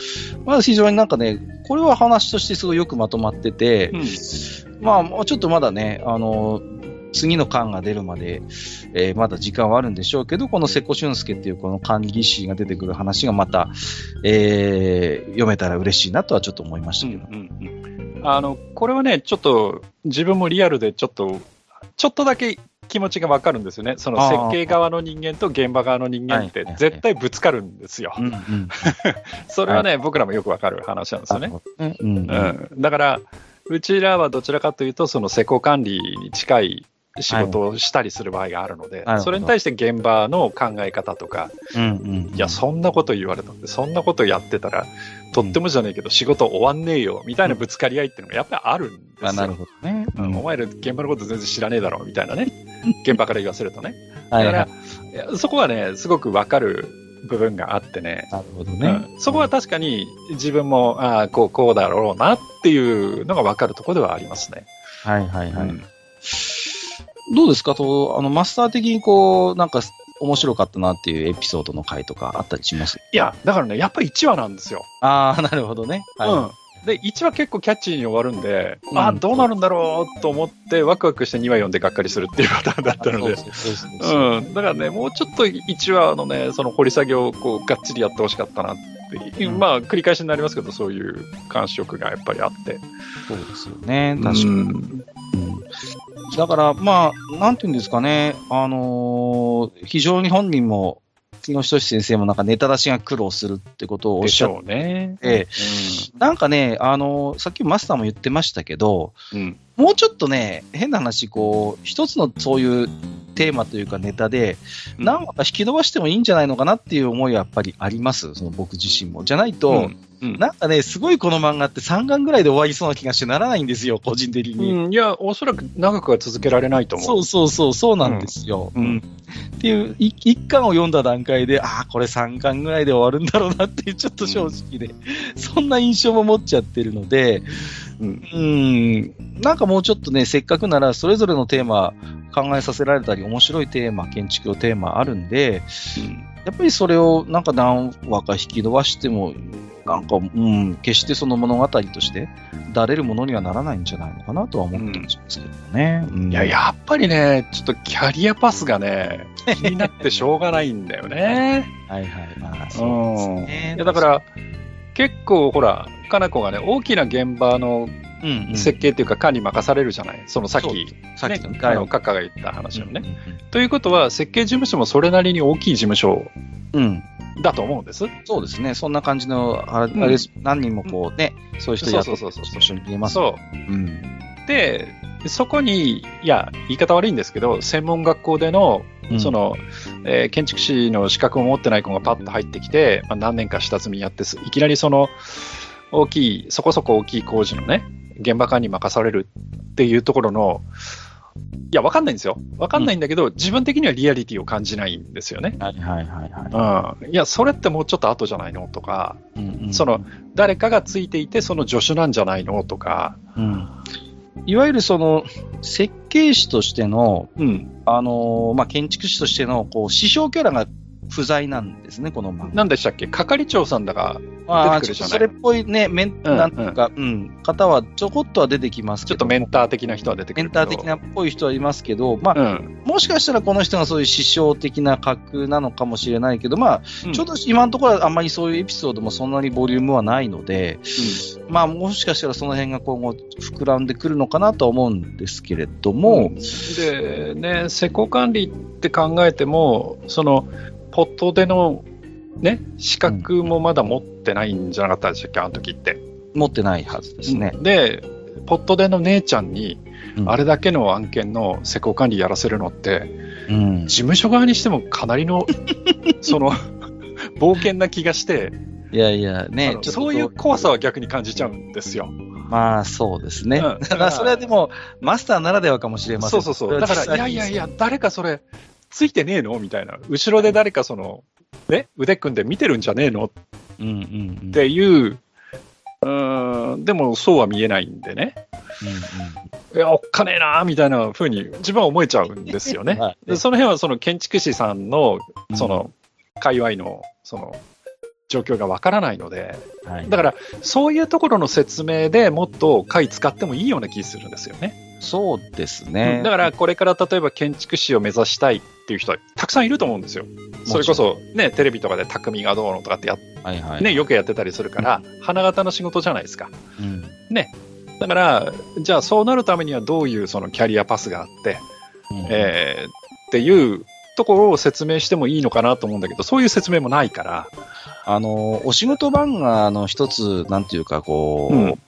まあ非常になんかね、これは話としてすごいよくまとまってて、うん、まあ、もうちょっとまだね、あの、次の巻が出るまで、えー、まだ時間はあるんでしょうけど、この瀬古俊介っていうこの管理士が出てくる話がまた、えー、読めたら嬉しいなとはちょっと思いましたけど。うんうんうん、あの、これはね、ちょっと自分もリアルでちょっと、ちょっとだけ気持ちがわかるんですよね。その設計側の人間と現場側の人間って絶対ぶつかるんですよ。それはね、僕らもよくわかる話なんですよね。うん、だから、うちらはどちらかというと、その施工管理に近い仕事をしたりする場合があるので、はい、それに対して現場の考え方とか、うんうんうん、いや、そんなこと言われたんで、そんなことやってたら、とってもじゃねえけど、仕事終わんねえよ、みたいなぶつかり合いっていうのがやっぱりあるんですよ。なるほどね、うん、お前ら現場のこと全然知らねえだろ、みたいなね。現場から言わせるとね。だから、はいはい、そこはね、すごくわかる部分があってね。なるほどね。うん、そこは確かに自分も、ああ、こう、こうだろうなっていうのがわかるところではありますね。はいはいはい。うんどうですか？と、あの、マスター的にこう、なんか、面白かったなっていうエピソードの回とかあったりします？いや、だからね、やっぱり1話なんですよ。ああ、なるほどね。はい。うん。で、1話結構キャッチーに終わるんで、うん、あどうなるんだろうと思って、ワクワクして2話読んでがっかりするっていうパターンだったので、うん。だからね、もうちょっと1話のね、その掘り下げをこう、がっちりやってほしかったなっまあ、繰り返しになりますけど、そういう感触がやっぱりあって。そうですよね、確かに。うん。だから、まあ、なんていうんですかね、あのー、非常に本人も、木下先生もなんかネタ出しが苦労するってことをおっしゃって、ね。うん、なんかね、あのー、さっきマスターも言ってましたけど、うん、もうちょっとね、変な話、こう、一つのそういうテーマというかネタで、何話か引き伸ばしてもいいんじゃないのかなっていう思いはやっぱりあります、その僕自身も。じゃないと、うんうん、なんかね、すごいこの漫画って3巻ぐらいで終わりそうな気がしてならないんですよ、個人的に。うん、いや、おそらく長くは続けられないと思う。そうそうそう、そうなんですよ。うん。うん、っていう、1巻を読んだ段階で、ああ、これ3巻ぐらいで終わるんだろうなっていう、ちょっと正直で、そんな印象も持っちゃってるので、うん、うんなんかもうちょっとね、せっかくならそれぞれのテーマ考えさせられたり、面白いテーマ、建築のテーマあるんで、うん、やっぱりそれをなんか何話か引き伸ばしても、なんか、うん、決してその物語としてだれるものにはならないんじゃないのかなとは思ってますけどね。うん、いや、やっぱりね、ちょっとキャリアパスがね、気になってしょうがないんだよね。はいはい、まあ、そうですね。いや、だから、結構ほら、かな子がね、大きな現場の設計っていうか管理任されるじゃない、そのさっき、さっきの、ね、あの、カッカが言った話をね、うんうんうん。ということは、設計事務所もそれなりに大きい事務所だと思うんです。そうですね。そんな感じの、あれ、うん、何人もこうね、そういう人やってる人一緒に見えます、そう。うん。で、そこに、いや、言い方悪いんですけど、専門学校での、その、えー、建築士の資格を持ってない子がパッと入ってきて、まあ、何年か下積みやって、いきなりその、大きい、そこそこ大きい工事のね、現場管理任されるっていうところの、いや、わかんないんですよ。わかんないんだけど、うん、自分的にはリアリティを感じないんですよね。はいはいはいはい。うん。いや、それってもうちょっと後じゃないの？とか、うんうん、その、誰かがついていて、その助手なんじゃないの？とか、うん。いわゆるその、設計士としての、うん、あのまあ、建築士としての、こう、師匠キャラが不在なんですね、この漫画。何でしたっけ？係長さんだがそれっぽいね、メン、なんていうか、うん、うん、方はちょこっとは出てきますけど。ちょっとメンター的な人は出てくるメンター的なっぽい人はいますけど、まあ、うん、もしかしたらこの人がそういう師匠的な格なのかもしれないけど、まあ、うん、ちょうど今のところはあんまりそういうエピソードもそんなにボリュームはないので、まあ、もしかしたらその辺が今後膨らんでくるのかなとは思うんですけれども。で、ね、施工管理って考えても、その、ポットでのね、資格もまだ持ってないんじゃなかったでしたっけ、あの時って。持ってないはずですね。で、ポットでの姉ちゃんに、うんあれだけの案件の施工管理やらせるのって、うん。事務所側にしてもかなりの、その、冒険な気がして、いやいや、あね、そういう怖さは逆に感じちゃうんですよ。まあ、そうですね。うんだから、それはでも、マスターならではかもしれません。そうそうそう。だから、いやいやいや。や、誰かそれ、ついてねえの？みたいな。後ろで誰かその、ね、腕組んで見てるんじゃねえの？っうんうんうん。ていう、うーん、でもそうは見えないんでね。いや、おっかねえなみたいな風に自分は思えちゃうんですよね。ま あでその辺はその建築士さんの、うんその、界隈の、その、状況がわからないので、はいだから、そういうところの説明でもっと回使ってもいいような気するんですよね。そうですね。だから、これから例えば建築士を目指したいっていう人はたくさんいると思うんですよ。それこそ、ね、テレビとかで匠がどうのとかってやっ、はいはい。ね、よくやってたりするから、花形の仕事じゃないですか。うん。だから、じゃあそうなるためにはどういうそのキャリアパスがあって、うんえーっていうところを説明してもいいのかなと思うんだけど、そういう説明もないから、あの、お仕事漫画の一つ、なんていうか、こう、うん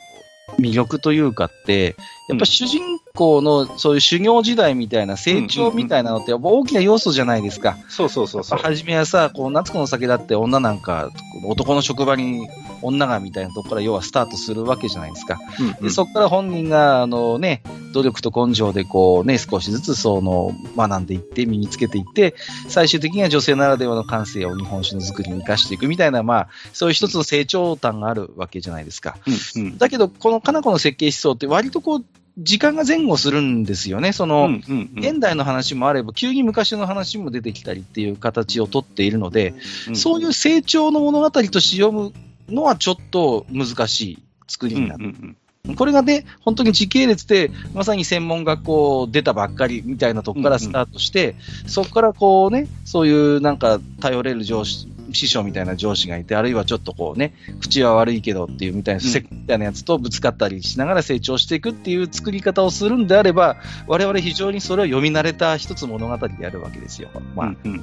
魅力というかって、やっぱ主人公のそういう修行時代みたいな成長みたいなのって、やっぱ大きな要素じゃないですか。そうそうそうそう。初めはさ、こう、夏子の酒だって女なんか、男の職場に女がみたいなとこから要はスタートするわけじゃないですか。うんうんで、そこから本人が、あのね、努力と根性でこうね、少しずつその、学んでいって、身につけていって、最終的には女性ならではの感性を日本酒の作りに生かしていくみたいな、まあ、そういう一つの成長端があるわけじゃないですか。うんうんだけど、このかな子の設計思想って割とこう、時間が前後するんですよね。その、うんうんうん現代の話もあれば、急に昔の話も出てきたりっていう形をとっているので、そういう成長の物語として読むのはちょっと難しい作りになる。うんうんこれがね、本当に時系列で、まさに専門学校出たばっかりみたいなとこからスタートして、そこからこうね、そういうなんか頼れる上司、師匠みたいな上司がいて、あるいはちょっとこうね、口は悪いけどっていうみたいな、うん。セクみたいなやつとぶつかったりしながら成長していくっていう作り方をするんであれば、我々非常にそれを読み慣れた一つ物語であるわけですよ。まあ、うんうん。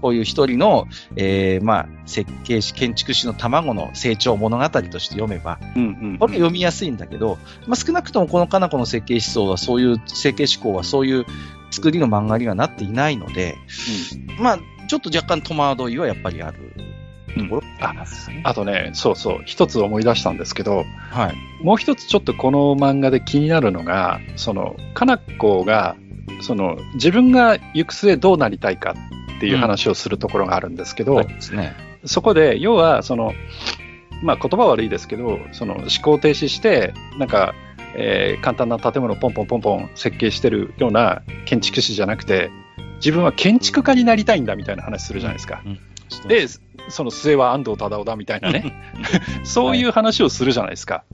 こういう一人の、えー、まあ、設計士、建築士の卵の成長物語として読めば、うんうんこれ読みやすいんだけど、まあ、少なくともこのかな子の設計思想はそういう、設計思考はそういう作りの漫画にはなっていないので、まあ、ちょっと若干戸惑いはやっぱりあるところがありますね。あとね、そうそう、一つ思い出したんですけど、はい。もう一つちょっとこの漫画で気になるのが、その、かなこが、その、自分が行く末どうなりたいかっていう話をするところがあるんですけど、そうですね。そこで、要は、その、まあ言葉悪いですけど、その思考停止して、なんか、えー簡単な建物をポンポンポンポン設計してるような建築士じゃなくて、自分は建築家になりたいんだみたいな話するじゃないですか。で、その末は安藤忠雄だみたいなね、そういう話をするじゃないですか。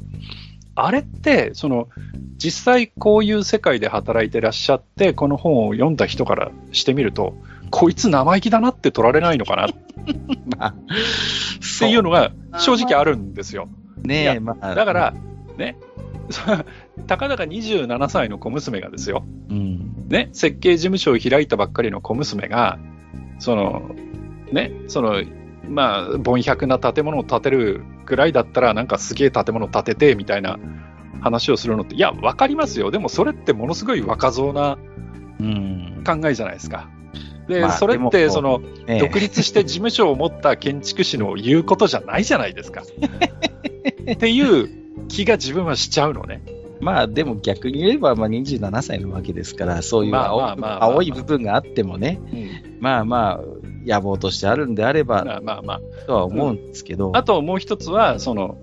あれって、その、実際こういう世界で働いてらっしゃって、この本を読んだ人からしてみると、こいつ生意気だなって取られないのかな？っ まあ、ていうのが正直あるんですよ。いねまあ。だから、ね、たかだか27歳の小娘がですよ、うん。ね、設計事務所を開いたばっかりの小娘が、その、ね、その、まあ、凡百な建物を建てるぐらいだったら、なんかすげえ建物建てて、みたいな話をするのって、いや、わかりますよ。でもそれってものすごい若造なうん。考えじゃないですか。で、まあそれって、その、独立して事務所を持った建築士の言うことじゃないじゃないですか。っていう気が自分はしちゃうのね。まあでも逆に言えば、まあ27歳のわけですから、そういうまあ青,、い部分があってもね、まあまあ、野望としてあるんであれば、まあまあまあ。とは思うんですけど、あともう一つは、その、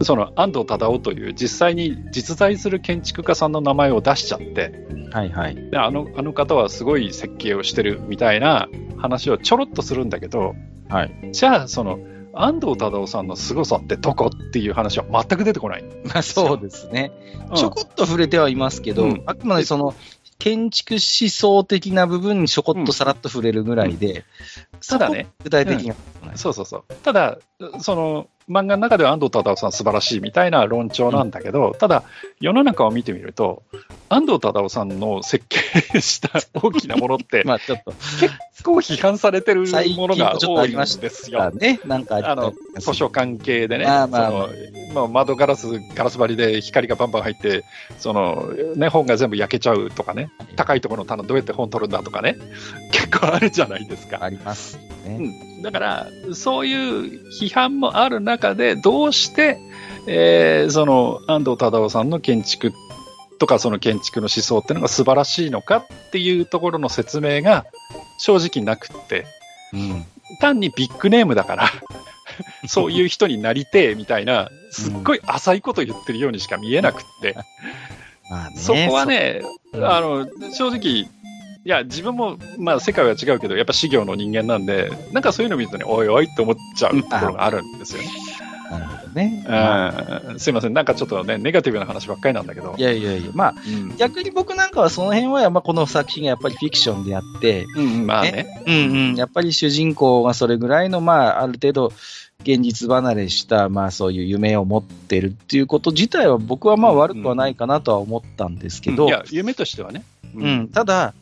その安藤忠雄という実際に実在する建築家さんの名前を出しちゃって、はいはい。であのあの方はすごい設計をしてるみたいな話をちょろっとするんだけど、はい。じゃあ、その、安藤忠雄さんの凄さってどこ？っていう話は全く出てこない。まあそうですね。うんちょこっと触れてはいますけど、うんあくまでその、建築思想的な部分にちょこっとさらっと触れるぐらいで、ただね具体的にはないない。そうそうそう。ただ、その、漫画の中では安藤忠雄さん素晴らしいみたいな論調なんだけど、ただ、世の中を見てみると、安藤忠雄さんの設計した 大きなものって、まあちょっと、結構批判されてるものが多いんですよ。ね、なんかあの、図書館系でね、まあまあそのまあ、窓ガラス、ガラス張りで光がバンバン入って、その、ね、本が全部焼けちゃうとかね、高いところの棚どうやって本取るんだとかね、結構あるじゃないですか。ありますね。うん。だから、そういう批判もある中で、どうして、えーその安藤忠雄さんの建築とか、その建築の思想っていうのが素晴らしいのかっていうところの説明が正直なくって、うん。単にビッグネームだから、そういう人になりてえみたいな、すっごい浅いこと言ってるようにしか見えなくって、まあね。そこはね、あの、正直、いや、自分も、まあ、世界は違うけど、やっぱ修行の人間なんで、なんかそういうの見るとね、おいおいって思っちゃうところがあるんですよね。なるほどね。うん、すいません、なんかちょっとね、ネガティブな話ばっかりなんだけど。いやいやいや、まあ、うん。逆に僕なんかはその辺は、まあ、この作品がやっぱりフィクションであって、うん、まあね。うんうん、やっぱり主人公がそれぐらいの、まあ、ある程度、現実離れした、まあ、そういう夢を持ってるっていうこと自体は、僕はまあ悪くはないかなとは思ったんですけど、いや、夢としてはね。うん、ただ、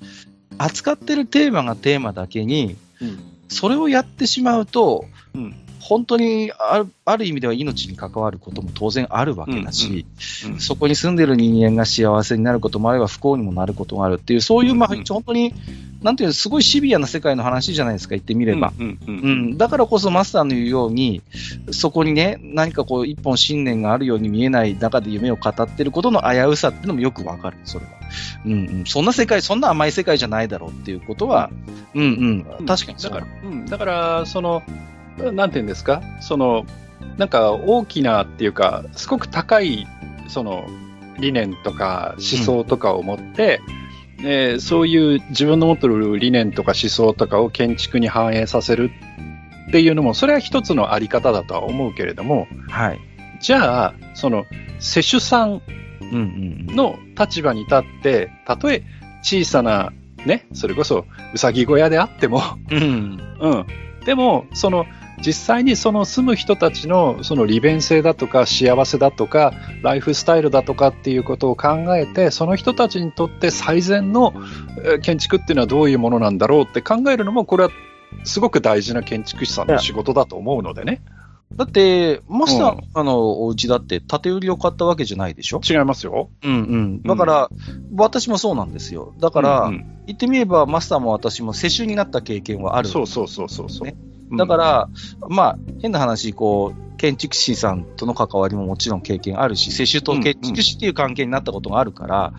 扱ってるテーマがテーマだけに、うん。それをやってしまうと、うん本当にあるある意味では命に関わることも当然あるわけだし、うんそこに住んでる人間が幸せになることもあれば不幸にもなることがあるっていう、そういう、まあ、うん。本当に、なんていうの、すごいシビアな世界の話じゃないですか、言ってみれば。うん、うん、ううん。ん、だからこそマスターの言うように、そこにね、何かこう、一本信念があるように見えない中で夢を語ってることの危うさっていうのもよくわかる、それは。うんうん、そんな世界、そんな甘い世界じゃないだろうっていうことは、うんうん、確かにだから、うん、だから、その、なんていうんですか、その、なんか大きなっていうか、すごく高い、その、理念とか思想とかを持って、えーそういう自分の持ってる理念とか思想とかを建築に反映させるっていうのも、それは一つのあり方だとは思うけれども、はい。じゃあ、その、施主さんうんうんうん。の立場に立って、たとえ小さな、ね、それこそ、うさぎ小屋であっても、うん。うん。でも、その、実際にその住む人たちのその利便性だとか幸せだとかライフスタイルだとかっていうことを考えてその人たちにとって最善のえー建築っていうのはどういうものなんだろうって考えるのもこれはすごく大事な建築士さんの仕事だと思うのでね。だって、マスター、うんあの、お家だって、建売りを買ったわけじゃないでしょ？違いますよ。うんうん。だから、私もそうなんですよ。だから、うんうん言ってみれば、マスターも私も世襲になった経験はある。そうそうそうそうそう。だから、まあ、変な話、こう、建築士さんとの関わりももちろん経験あるし、世襲と建築士っていう関係になったことがあるから、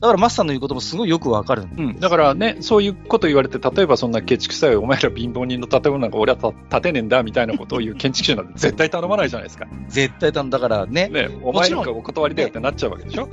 だからマスターの言うこともすごいよくわかる。うん。うん、だからね、そういうこと言われて、例えばそんな建築士さえお前ら貧乏人の建物なんか俺は建てねえんだみたいなことを言う建築士なんて絶対頼まないじゃないですか。絶対だ、だからね、ね、お前なん。かお断りだよってなっちゃうわけでしょ。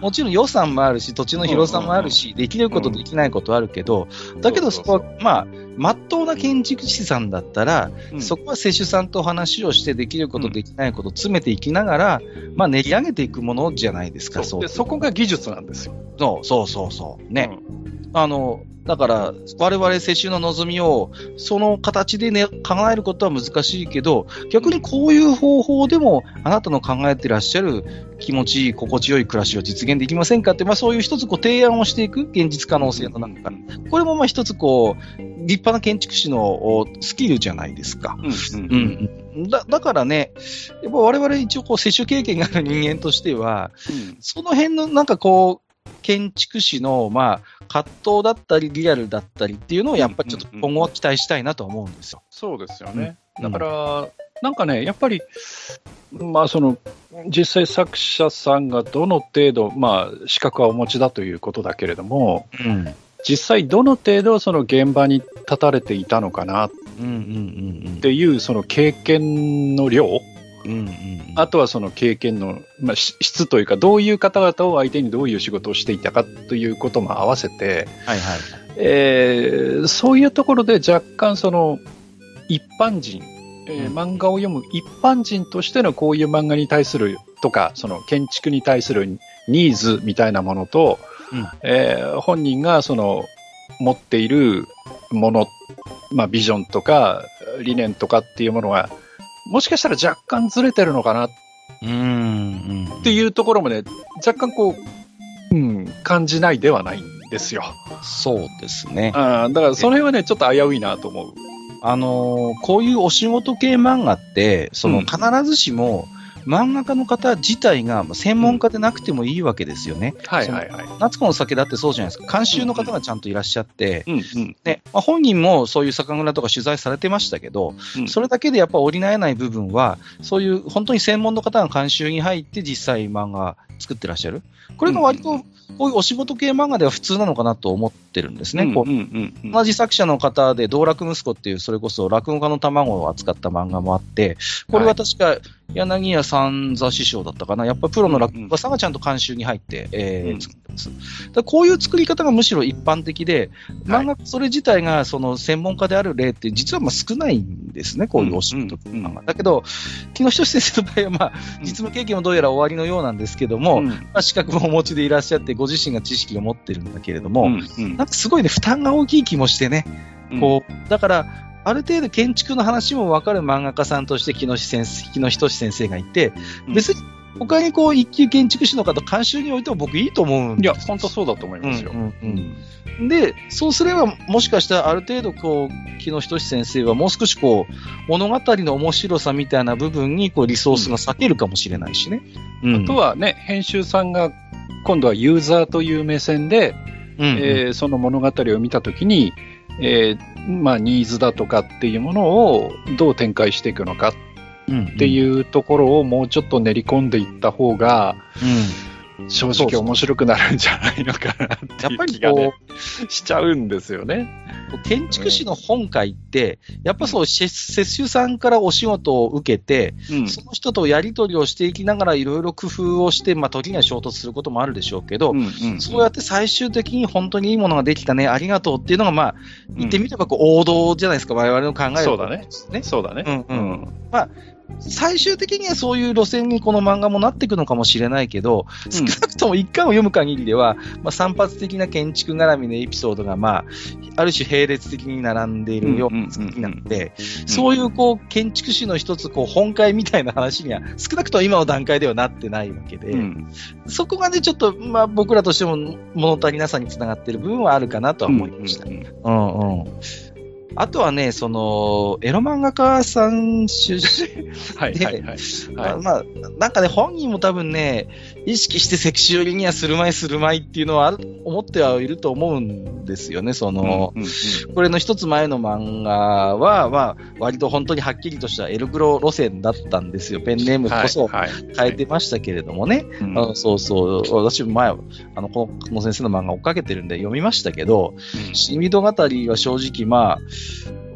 もちろん予算もあるし、土地の広さもあるし、できること、できないことあるけど、だけどそこは、まあ、まっとうな建築士さんだったら、うんそこは施主さんと話をして、できること、うんできないこと、詰めていきながら、まあ、練り上げていくものじゃないですか、そうでそこが技術なんですよ。そうそうそうそう。ね。うんあの、だから、我々世襲の望みを、その形でね、考えることは難しいけど、逆にこういう方法でも、あなたの考えてらっしゃる気持ちいい、心地よい暮らしを実現できませんかって、まあそういう一つこう提案をしていく現実可能性の中から。これもまあ一つこう、立派な建築士のおスキルじゃないですか。うんうんうんうん、だだからね、やっぱ我々一応こう接種経験がある人間としては、その辺のなんかこう、建築士のまあ葛藤だったり、リアルだったりっていうのをやっぱりちょっと今後は期待したいなとは思うんですよ。そうですよね。うんだから、なんかね、やっぱり、まあその、実際作者さんがどの程度、まあ資格はお持ちだということだけれども、うん。実際どの程度その現場に立たれていたのかなっていうその経験の量、うん。うんうんあとはその経験の、まあ、し質というか、どういう方々を相手にどういう仕事をしていたかということも合わせて、はいはい。えーそういうところで若干その一般人、えーうん漫画を読む一般人としてのこういう漫画に対するとか、その建築に対するニーズみたいなものと、うんえー本人がその持っているもの、まあ、ビジョンとか理念とかっていうものが、もしかしたら若干ずれてるのかなっうん。うん。ていうところもね、若干こう、うん、感じないではないんですよ。そうですね。あーだからその辺はね、ちょっと危ういなと思う。あのーこういうお仕事系漫画って、そのうん必ずしも漫画家の方自体が専門家でなくてもいいわけですよね。はいはいはい。夏子の酒だってそうじゃないですか。監修の方がちゃんといらっしゃって、うんうん。ねまあ、本人もそういう酒蔵とか取材されてましたけど、うんそれだけでやっぱ補えない部分は、そういう本当に専門の方が監修に入って実際漫画作ってらっしゃる。これが割とこういうお仕事系漫画では普通なのかなと思ってるんですね。こううんうんうん同じ作者の方で、道楽息子っていう、それこそ落語家の卵を扱った漫画もあって、これは確か柳家三座師匠だったかな。やっぱプロの落語家さんがちゃんと監修に入って、えーうん。作ってます。だこういう作り方がむしろ一般的で、はい。漫画それ自体がその専門家である例って実はまあ少ないんですね、こういうお仕事っていうのが。だけど、木下先生の場合はまあ、実務経験もどうやら終わりのようなんですけども、うん。まあ、資格もお持ちでいらっしゃって、ご自身が知識を持ってるんだけれども、うんうん。なんかすごいね、負担が大きい気もしてね、うん。こう、だから、ある程度建築の話も分かる漫画家さんとして木下先生木下先生がいて、うん。別に他にこう一級建築士の方監修においても僕いいと思うんいや、です本当そうだと思いますよ。うんうんうん。で、そうすれば、もしかしたらある程度、こう、木下先生はもう少しこう、物語の面白さみたいな部分に、こう、リソースが割けるかもしれないしね。うん。あとはね、編集さんが今度はユーザーという目線で、うんうん。えーその物語を見たときに、えーまあ、ニーズだとかっていうものをどう展開していくのかっていうところをもうちょっと練り込んでいった方が、正直面白くなるんじゃないのかなってやっぱりいう気がね。こ、しちゃうんですよね。う、建築士の本会って、やっぱそう、接接種さんからお仕事を受けて、うん。その人とやり取りをしていきながら、いろいろ工夫をして、まあ、時には衝突することもあるでしょうけど、うんうんそうやって最終的に本当にいいものができたね、ありがとうっていうのが、まあ、言ってみればこう王道じゃないですか、我々の考えるそうだね。ね。そうだね。うんううん。ん最終的にはそういう路線にこの漫画もなっていくのかもしれないけど、少なくとも一巻を読む限りでは、まあ、散発的な建築絡みのエピソードが、まあ、ある種並列的に並んでいるような作りなので、そういうこう建築士の一つこう本会みたいな話には少なくとも今の段階ではなってないわけで、うんそこがね、ちょっと、まあ、僕らとしても物足りなさにつながっている部分はあるかなとは思いました。うんうんうんうん。あとはね、その、エロ漫画家さん出身はいはいはい。まあまあ、なんかね、本人も多分ね、意識してセクシュアリにはするまいするまいっていうのは思ってはいると思うんですよね、その、うんうんこれの一つ前の漫画は、まあ、割と本当にはっきりとしたエルグロ路線だったんですよ。ペンネームこそはいはい変えてましたけれどもね。うん。あのそうそう、私も前、あの、このこの先生の漫画追っかけてるんで読みましたけど、シミド語りは正直まあ、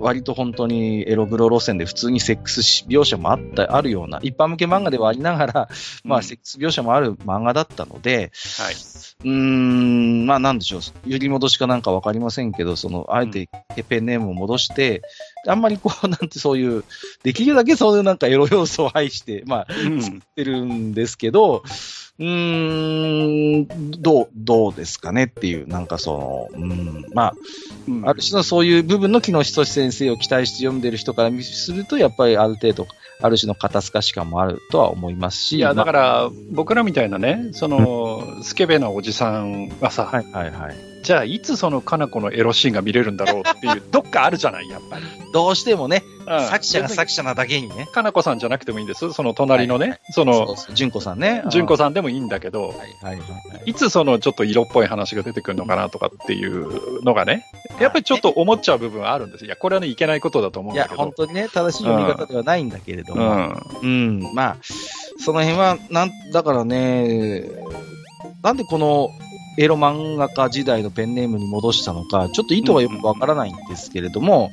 割と本当にエログロ路線で普通にセックス描写もあった、あるような、一般向け漫画ではありながら、まあ、セックス描写もある漫画だったので、はい。うーん、まあなんでしょう、揺り戻しかなんかわかりませんけど、その、あえてペンネームを戻して、あんまりこう、なんてそういう、できるだけそういうなんかエロ要素を排して、まあ、うん。作ってるんですけど、うーん、どう、どうですかねっていう、なんかその、うん、まあ、うんある種のそういう部分の木下先生を期待して読んでる人からすると、やっぱりある程度、ある種の肩透かし感もあるとは思いますし。いや、だかまら、僕らみたいなね、その、スケベなおじさんはさ、あはいはいはい。じゃあ、いつその、かな子のエロシーンが見れるんだろうっていう、どっかあるじゃない、やっぱり。どうしてもね、うん作者が作者なだけにね。かなこさんじゃなくてもいいんです。その隣のね、はいそのそう、そう純子さんね。純子ささんでもいいんだけど、ん。はいはいはい。いつそのちょっと色っぽい話が出てくるのかなとかっていうのがね、やっぱりちょっと思っちゃう部分はあるんですよ。いや、これはね、いけないことだと思うんいや、だけど。本当にね、正しい読み方ではないんだけれども。うん。うん、まあ、その辺は、なん、だからね、なんでこのエロ漫画家時代のペンネームに戻したのか、ちょっと意図はよくわからないんですけれども、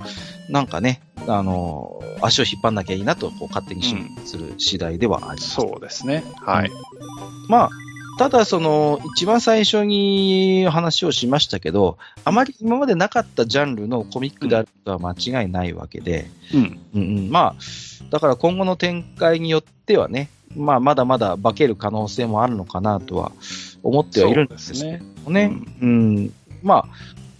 なんかね、あの、足を引っ張んなきゃいいなと、こう、勝手にする次第ではあります。そうですね。はい。まあ、ただ、その、一番最初に話をしましたけど、あまり今までなかったジャンルのコミックであることは間違いないわけで、うん。うんうん、まあ、だから今後の展開によってはね、まあ、まだまだ化ける可能性もあるのかなとは思ってはいるんですけどね。ね。うん、まあ、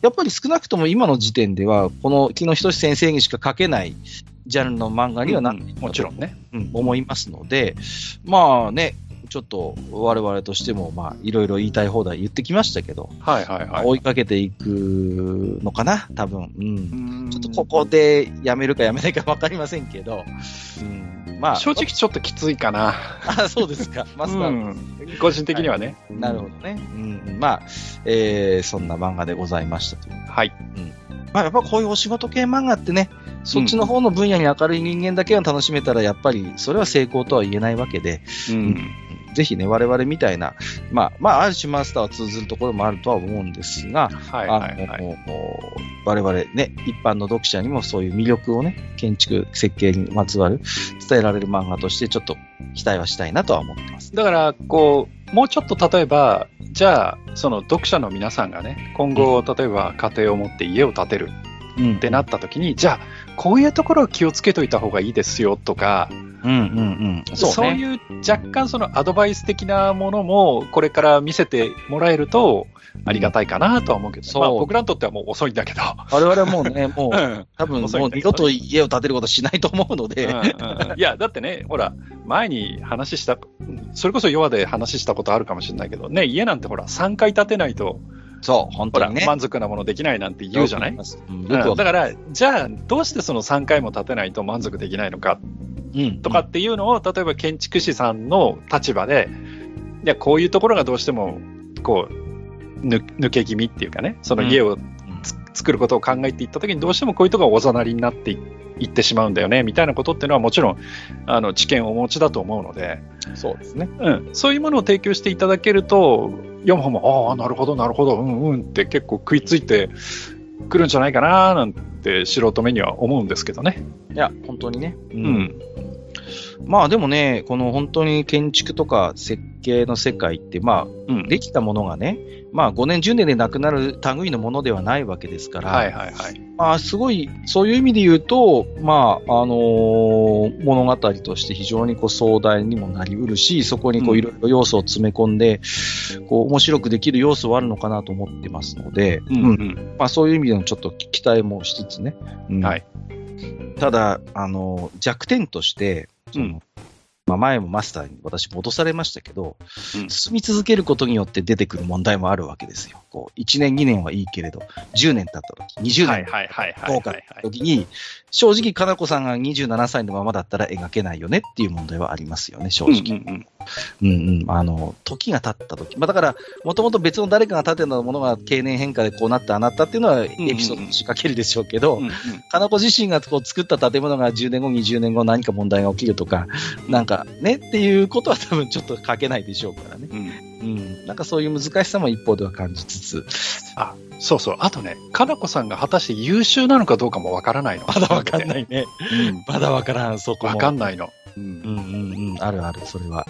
やっぱり少なくとも今の時点では、この木野仁先生にしか描けないジャンルの漫画にはなっているもちろんね。うん、思いますので、まあね、ちょっと我々としても、まあ、いろいろ言いたい放題言ってきましたけど、はいはいはい。追いかけていくのかな、多分。うん。うんちょっとここでやめるかやめないか分かりませんけど、うん。まあ、正直ちょっときついかな。あ、そうですか。マスター、うん個人的にはね。なるほどね。うん。まあ、えー、そんな漫画でございましたという。はい。まあ、やっぱこういうお仕事系漫画ってね、そっちの方の分野に明るい人間だけが楽しめたら、やっぱりそれは成功とは言えないわけで、うん。ぜひね、我々みたいな、まあ、まあ、ある種マスターは通ずるところもあるとは思うんですが、はいはいはい。あの我々ね、一般の読者にもそういう魅力をね、建築設計にまつわる伝えられる漫画としてちょっと期待はしたいなとは思ってます。だから、こう、もうちょっと例えば、じゃあ、その読者の皆さんがね、今後、例えば家庭を持って家を建てるうんってなった時に、じゃあ、こういうところを気をつけといた方がいいですよとか、うんうんうん。そうね。いう若干そのアドバイス的なものもこれから見せてもらえるとありがたいかなとは思うけど、そうまあ、僕らにとってはもう遅いんだけど。我々はもうね、もう、うん多分もうん二度と家を建てることしないと思うので、うんうんうんいや、だってね、ほら、前に話した、それこそ弱で話したことあるかもしれないけど、ね、家なんてほら、3回建てないと、そう、本当にね。満足なものできないなんて言うじゃない、うん、だから、じゃあ、どうしてその3回も建てないと満足できないのか？うん。とかっていうのを、例えば建築士さんの立場で、いや、こういうところがどうしても、こう、ぬ抜け気味っていうかね、その家をつ作ることを考えていったときに、どうしてもこういうところがおざなりになっていいってしまうんだよね、みたいなことっていうのはもちろん、あの、知見をお持ちだと思うので、そうですね。うん、そういうものを提供していただけると、読む方も、ああ、なるほど、なるほど、うんうんって結構食いついてくるんじゃないかな、なんて素人目には思うんですけどね。いや、本当にね。ううん。まあでもね、この本当に建築とか設計の世界って、まあ、うん。できたものがね、まあ5年、10年でなくなる類のものではないわけですから、はいはいはい。まあすごい、そういう意味で言うと、まあ、あのー物語として非常にこう壮大にもなりうるし、そこにいろいろ要素を詰め込んで、こう面白くできる要素はあるのかなと思ってますので、うんうん。まあそういう意味でのちょっと期待もしつつね。うんはい。ただ、あの、弱点として、そのうんまあ、前もマスターに私戻されましたけど、うん進み続けることによって出てくる問題もあるわけですよ。こう1年、2年はいいけれど、10年経った時、20はい年はいはいはいどうかってはいはい。時に、正直、かなこさんが27歳のままだったら描けないよねっていう問題はありますよね、正うん直。うんうんうんうん。あの、時が経った時。まあだから、もともと別の誰かが立てたものが経年変化でこうなってああなったっていうのはエピソードとして書けるでしょうけど、かなこ自身がこう作った建物が10年後、20年後何か問題が起きるとか、なんかねっていうことは多分ちょっと書けないでしょうからね。うんうん。なんかそういう難しさも一方では感じつつ、あ、そうそう。あとね、かなこさんが果たして優秀なのかどうかもわからないの。まだわかんないね。うん。まだわからん、そこも。わかんないの。うんうんうんうん、あるある、それは。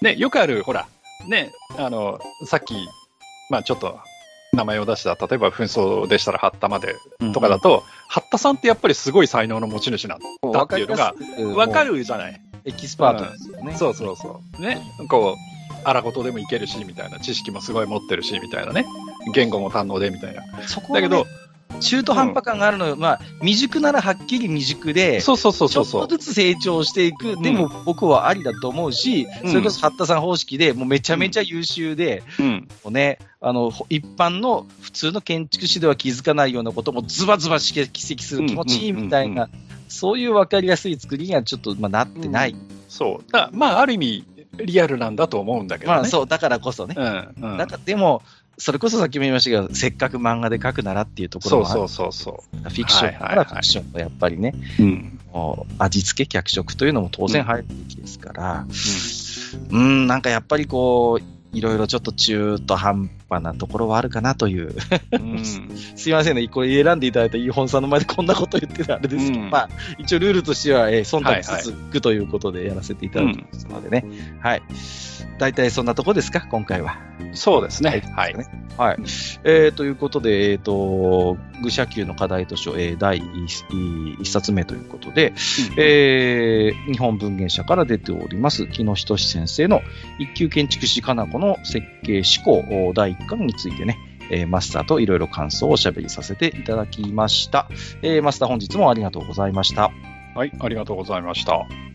ね、よくある、ほら、ね、あの、さっき、まあちょっと、名前を出した、例えば紛争でしたら、八田までとかだと、八田さんってやっぱりすごい才能の持ち主なんだっていうのが、わかる。るじゃない。エキスパートですよね。そうそうそう。ね、こう、荒事でもいけるし、みたいな、知識もすごい持ってるし、みたいなね。言語も堪能で、みたいな。そこはねだけど、中途半端感があるのよ。まあ、未熟ならはっきり未熟で、そうそうそうそうそうちょっと。ずつ成長していく。でも僕はありだと思うし、うんそれこそ八田さん方式で、もうめちゃめちゃ優秀で、うん。ね、あの、ほ一般の普通の建築士では気づかないようなこともズバズバ指摘する気持ちいいみたいうんうんな、そういうわかりやすい作りにはちょっと、まあ、なってない。そう。だまあ、ある意味、リアルなんだと思うんだけどね。まあそう、だからこそね。うん。うん。だからでも、それこそさっきも言いましたけど、せっかく漫画で描くならっていうところもある。そうそうそうそフィクションからフィクションのやっぱりね、う。うん。味付け、脚色というのも当然入るべきですから、うん、なんかやっぱりこう、いろいろちょっと中途半端なところはあるかなという。うん。すいませんね、これ選んでいただいたイーホンさんの前でこんなこと言ってたらあれですけど、うんまあ、一応ルールとしては、えー、忖度はいはいつついくということでやらせていただきますのでね。はい。大体そんなとこですか、今回は。そうですね。はい。はい。えー、ということで、えっ、と、愚者級の課題図書、えー、第一一冊目ということで、えー日本文芸社から出ております、木野仁先生の一級建築士かな子の設計思考第一巻についてね、えーマスターといろいろ感想をおしゃべりさせていただきました。えーマスター本日もありがとうございました。はい、ありがとうございました。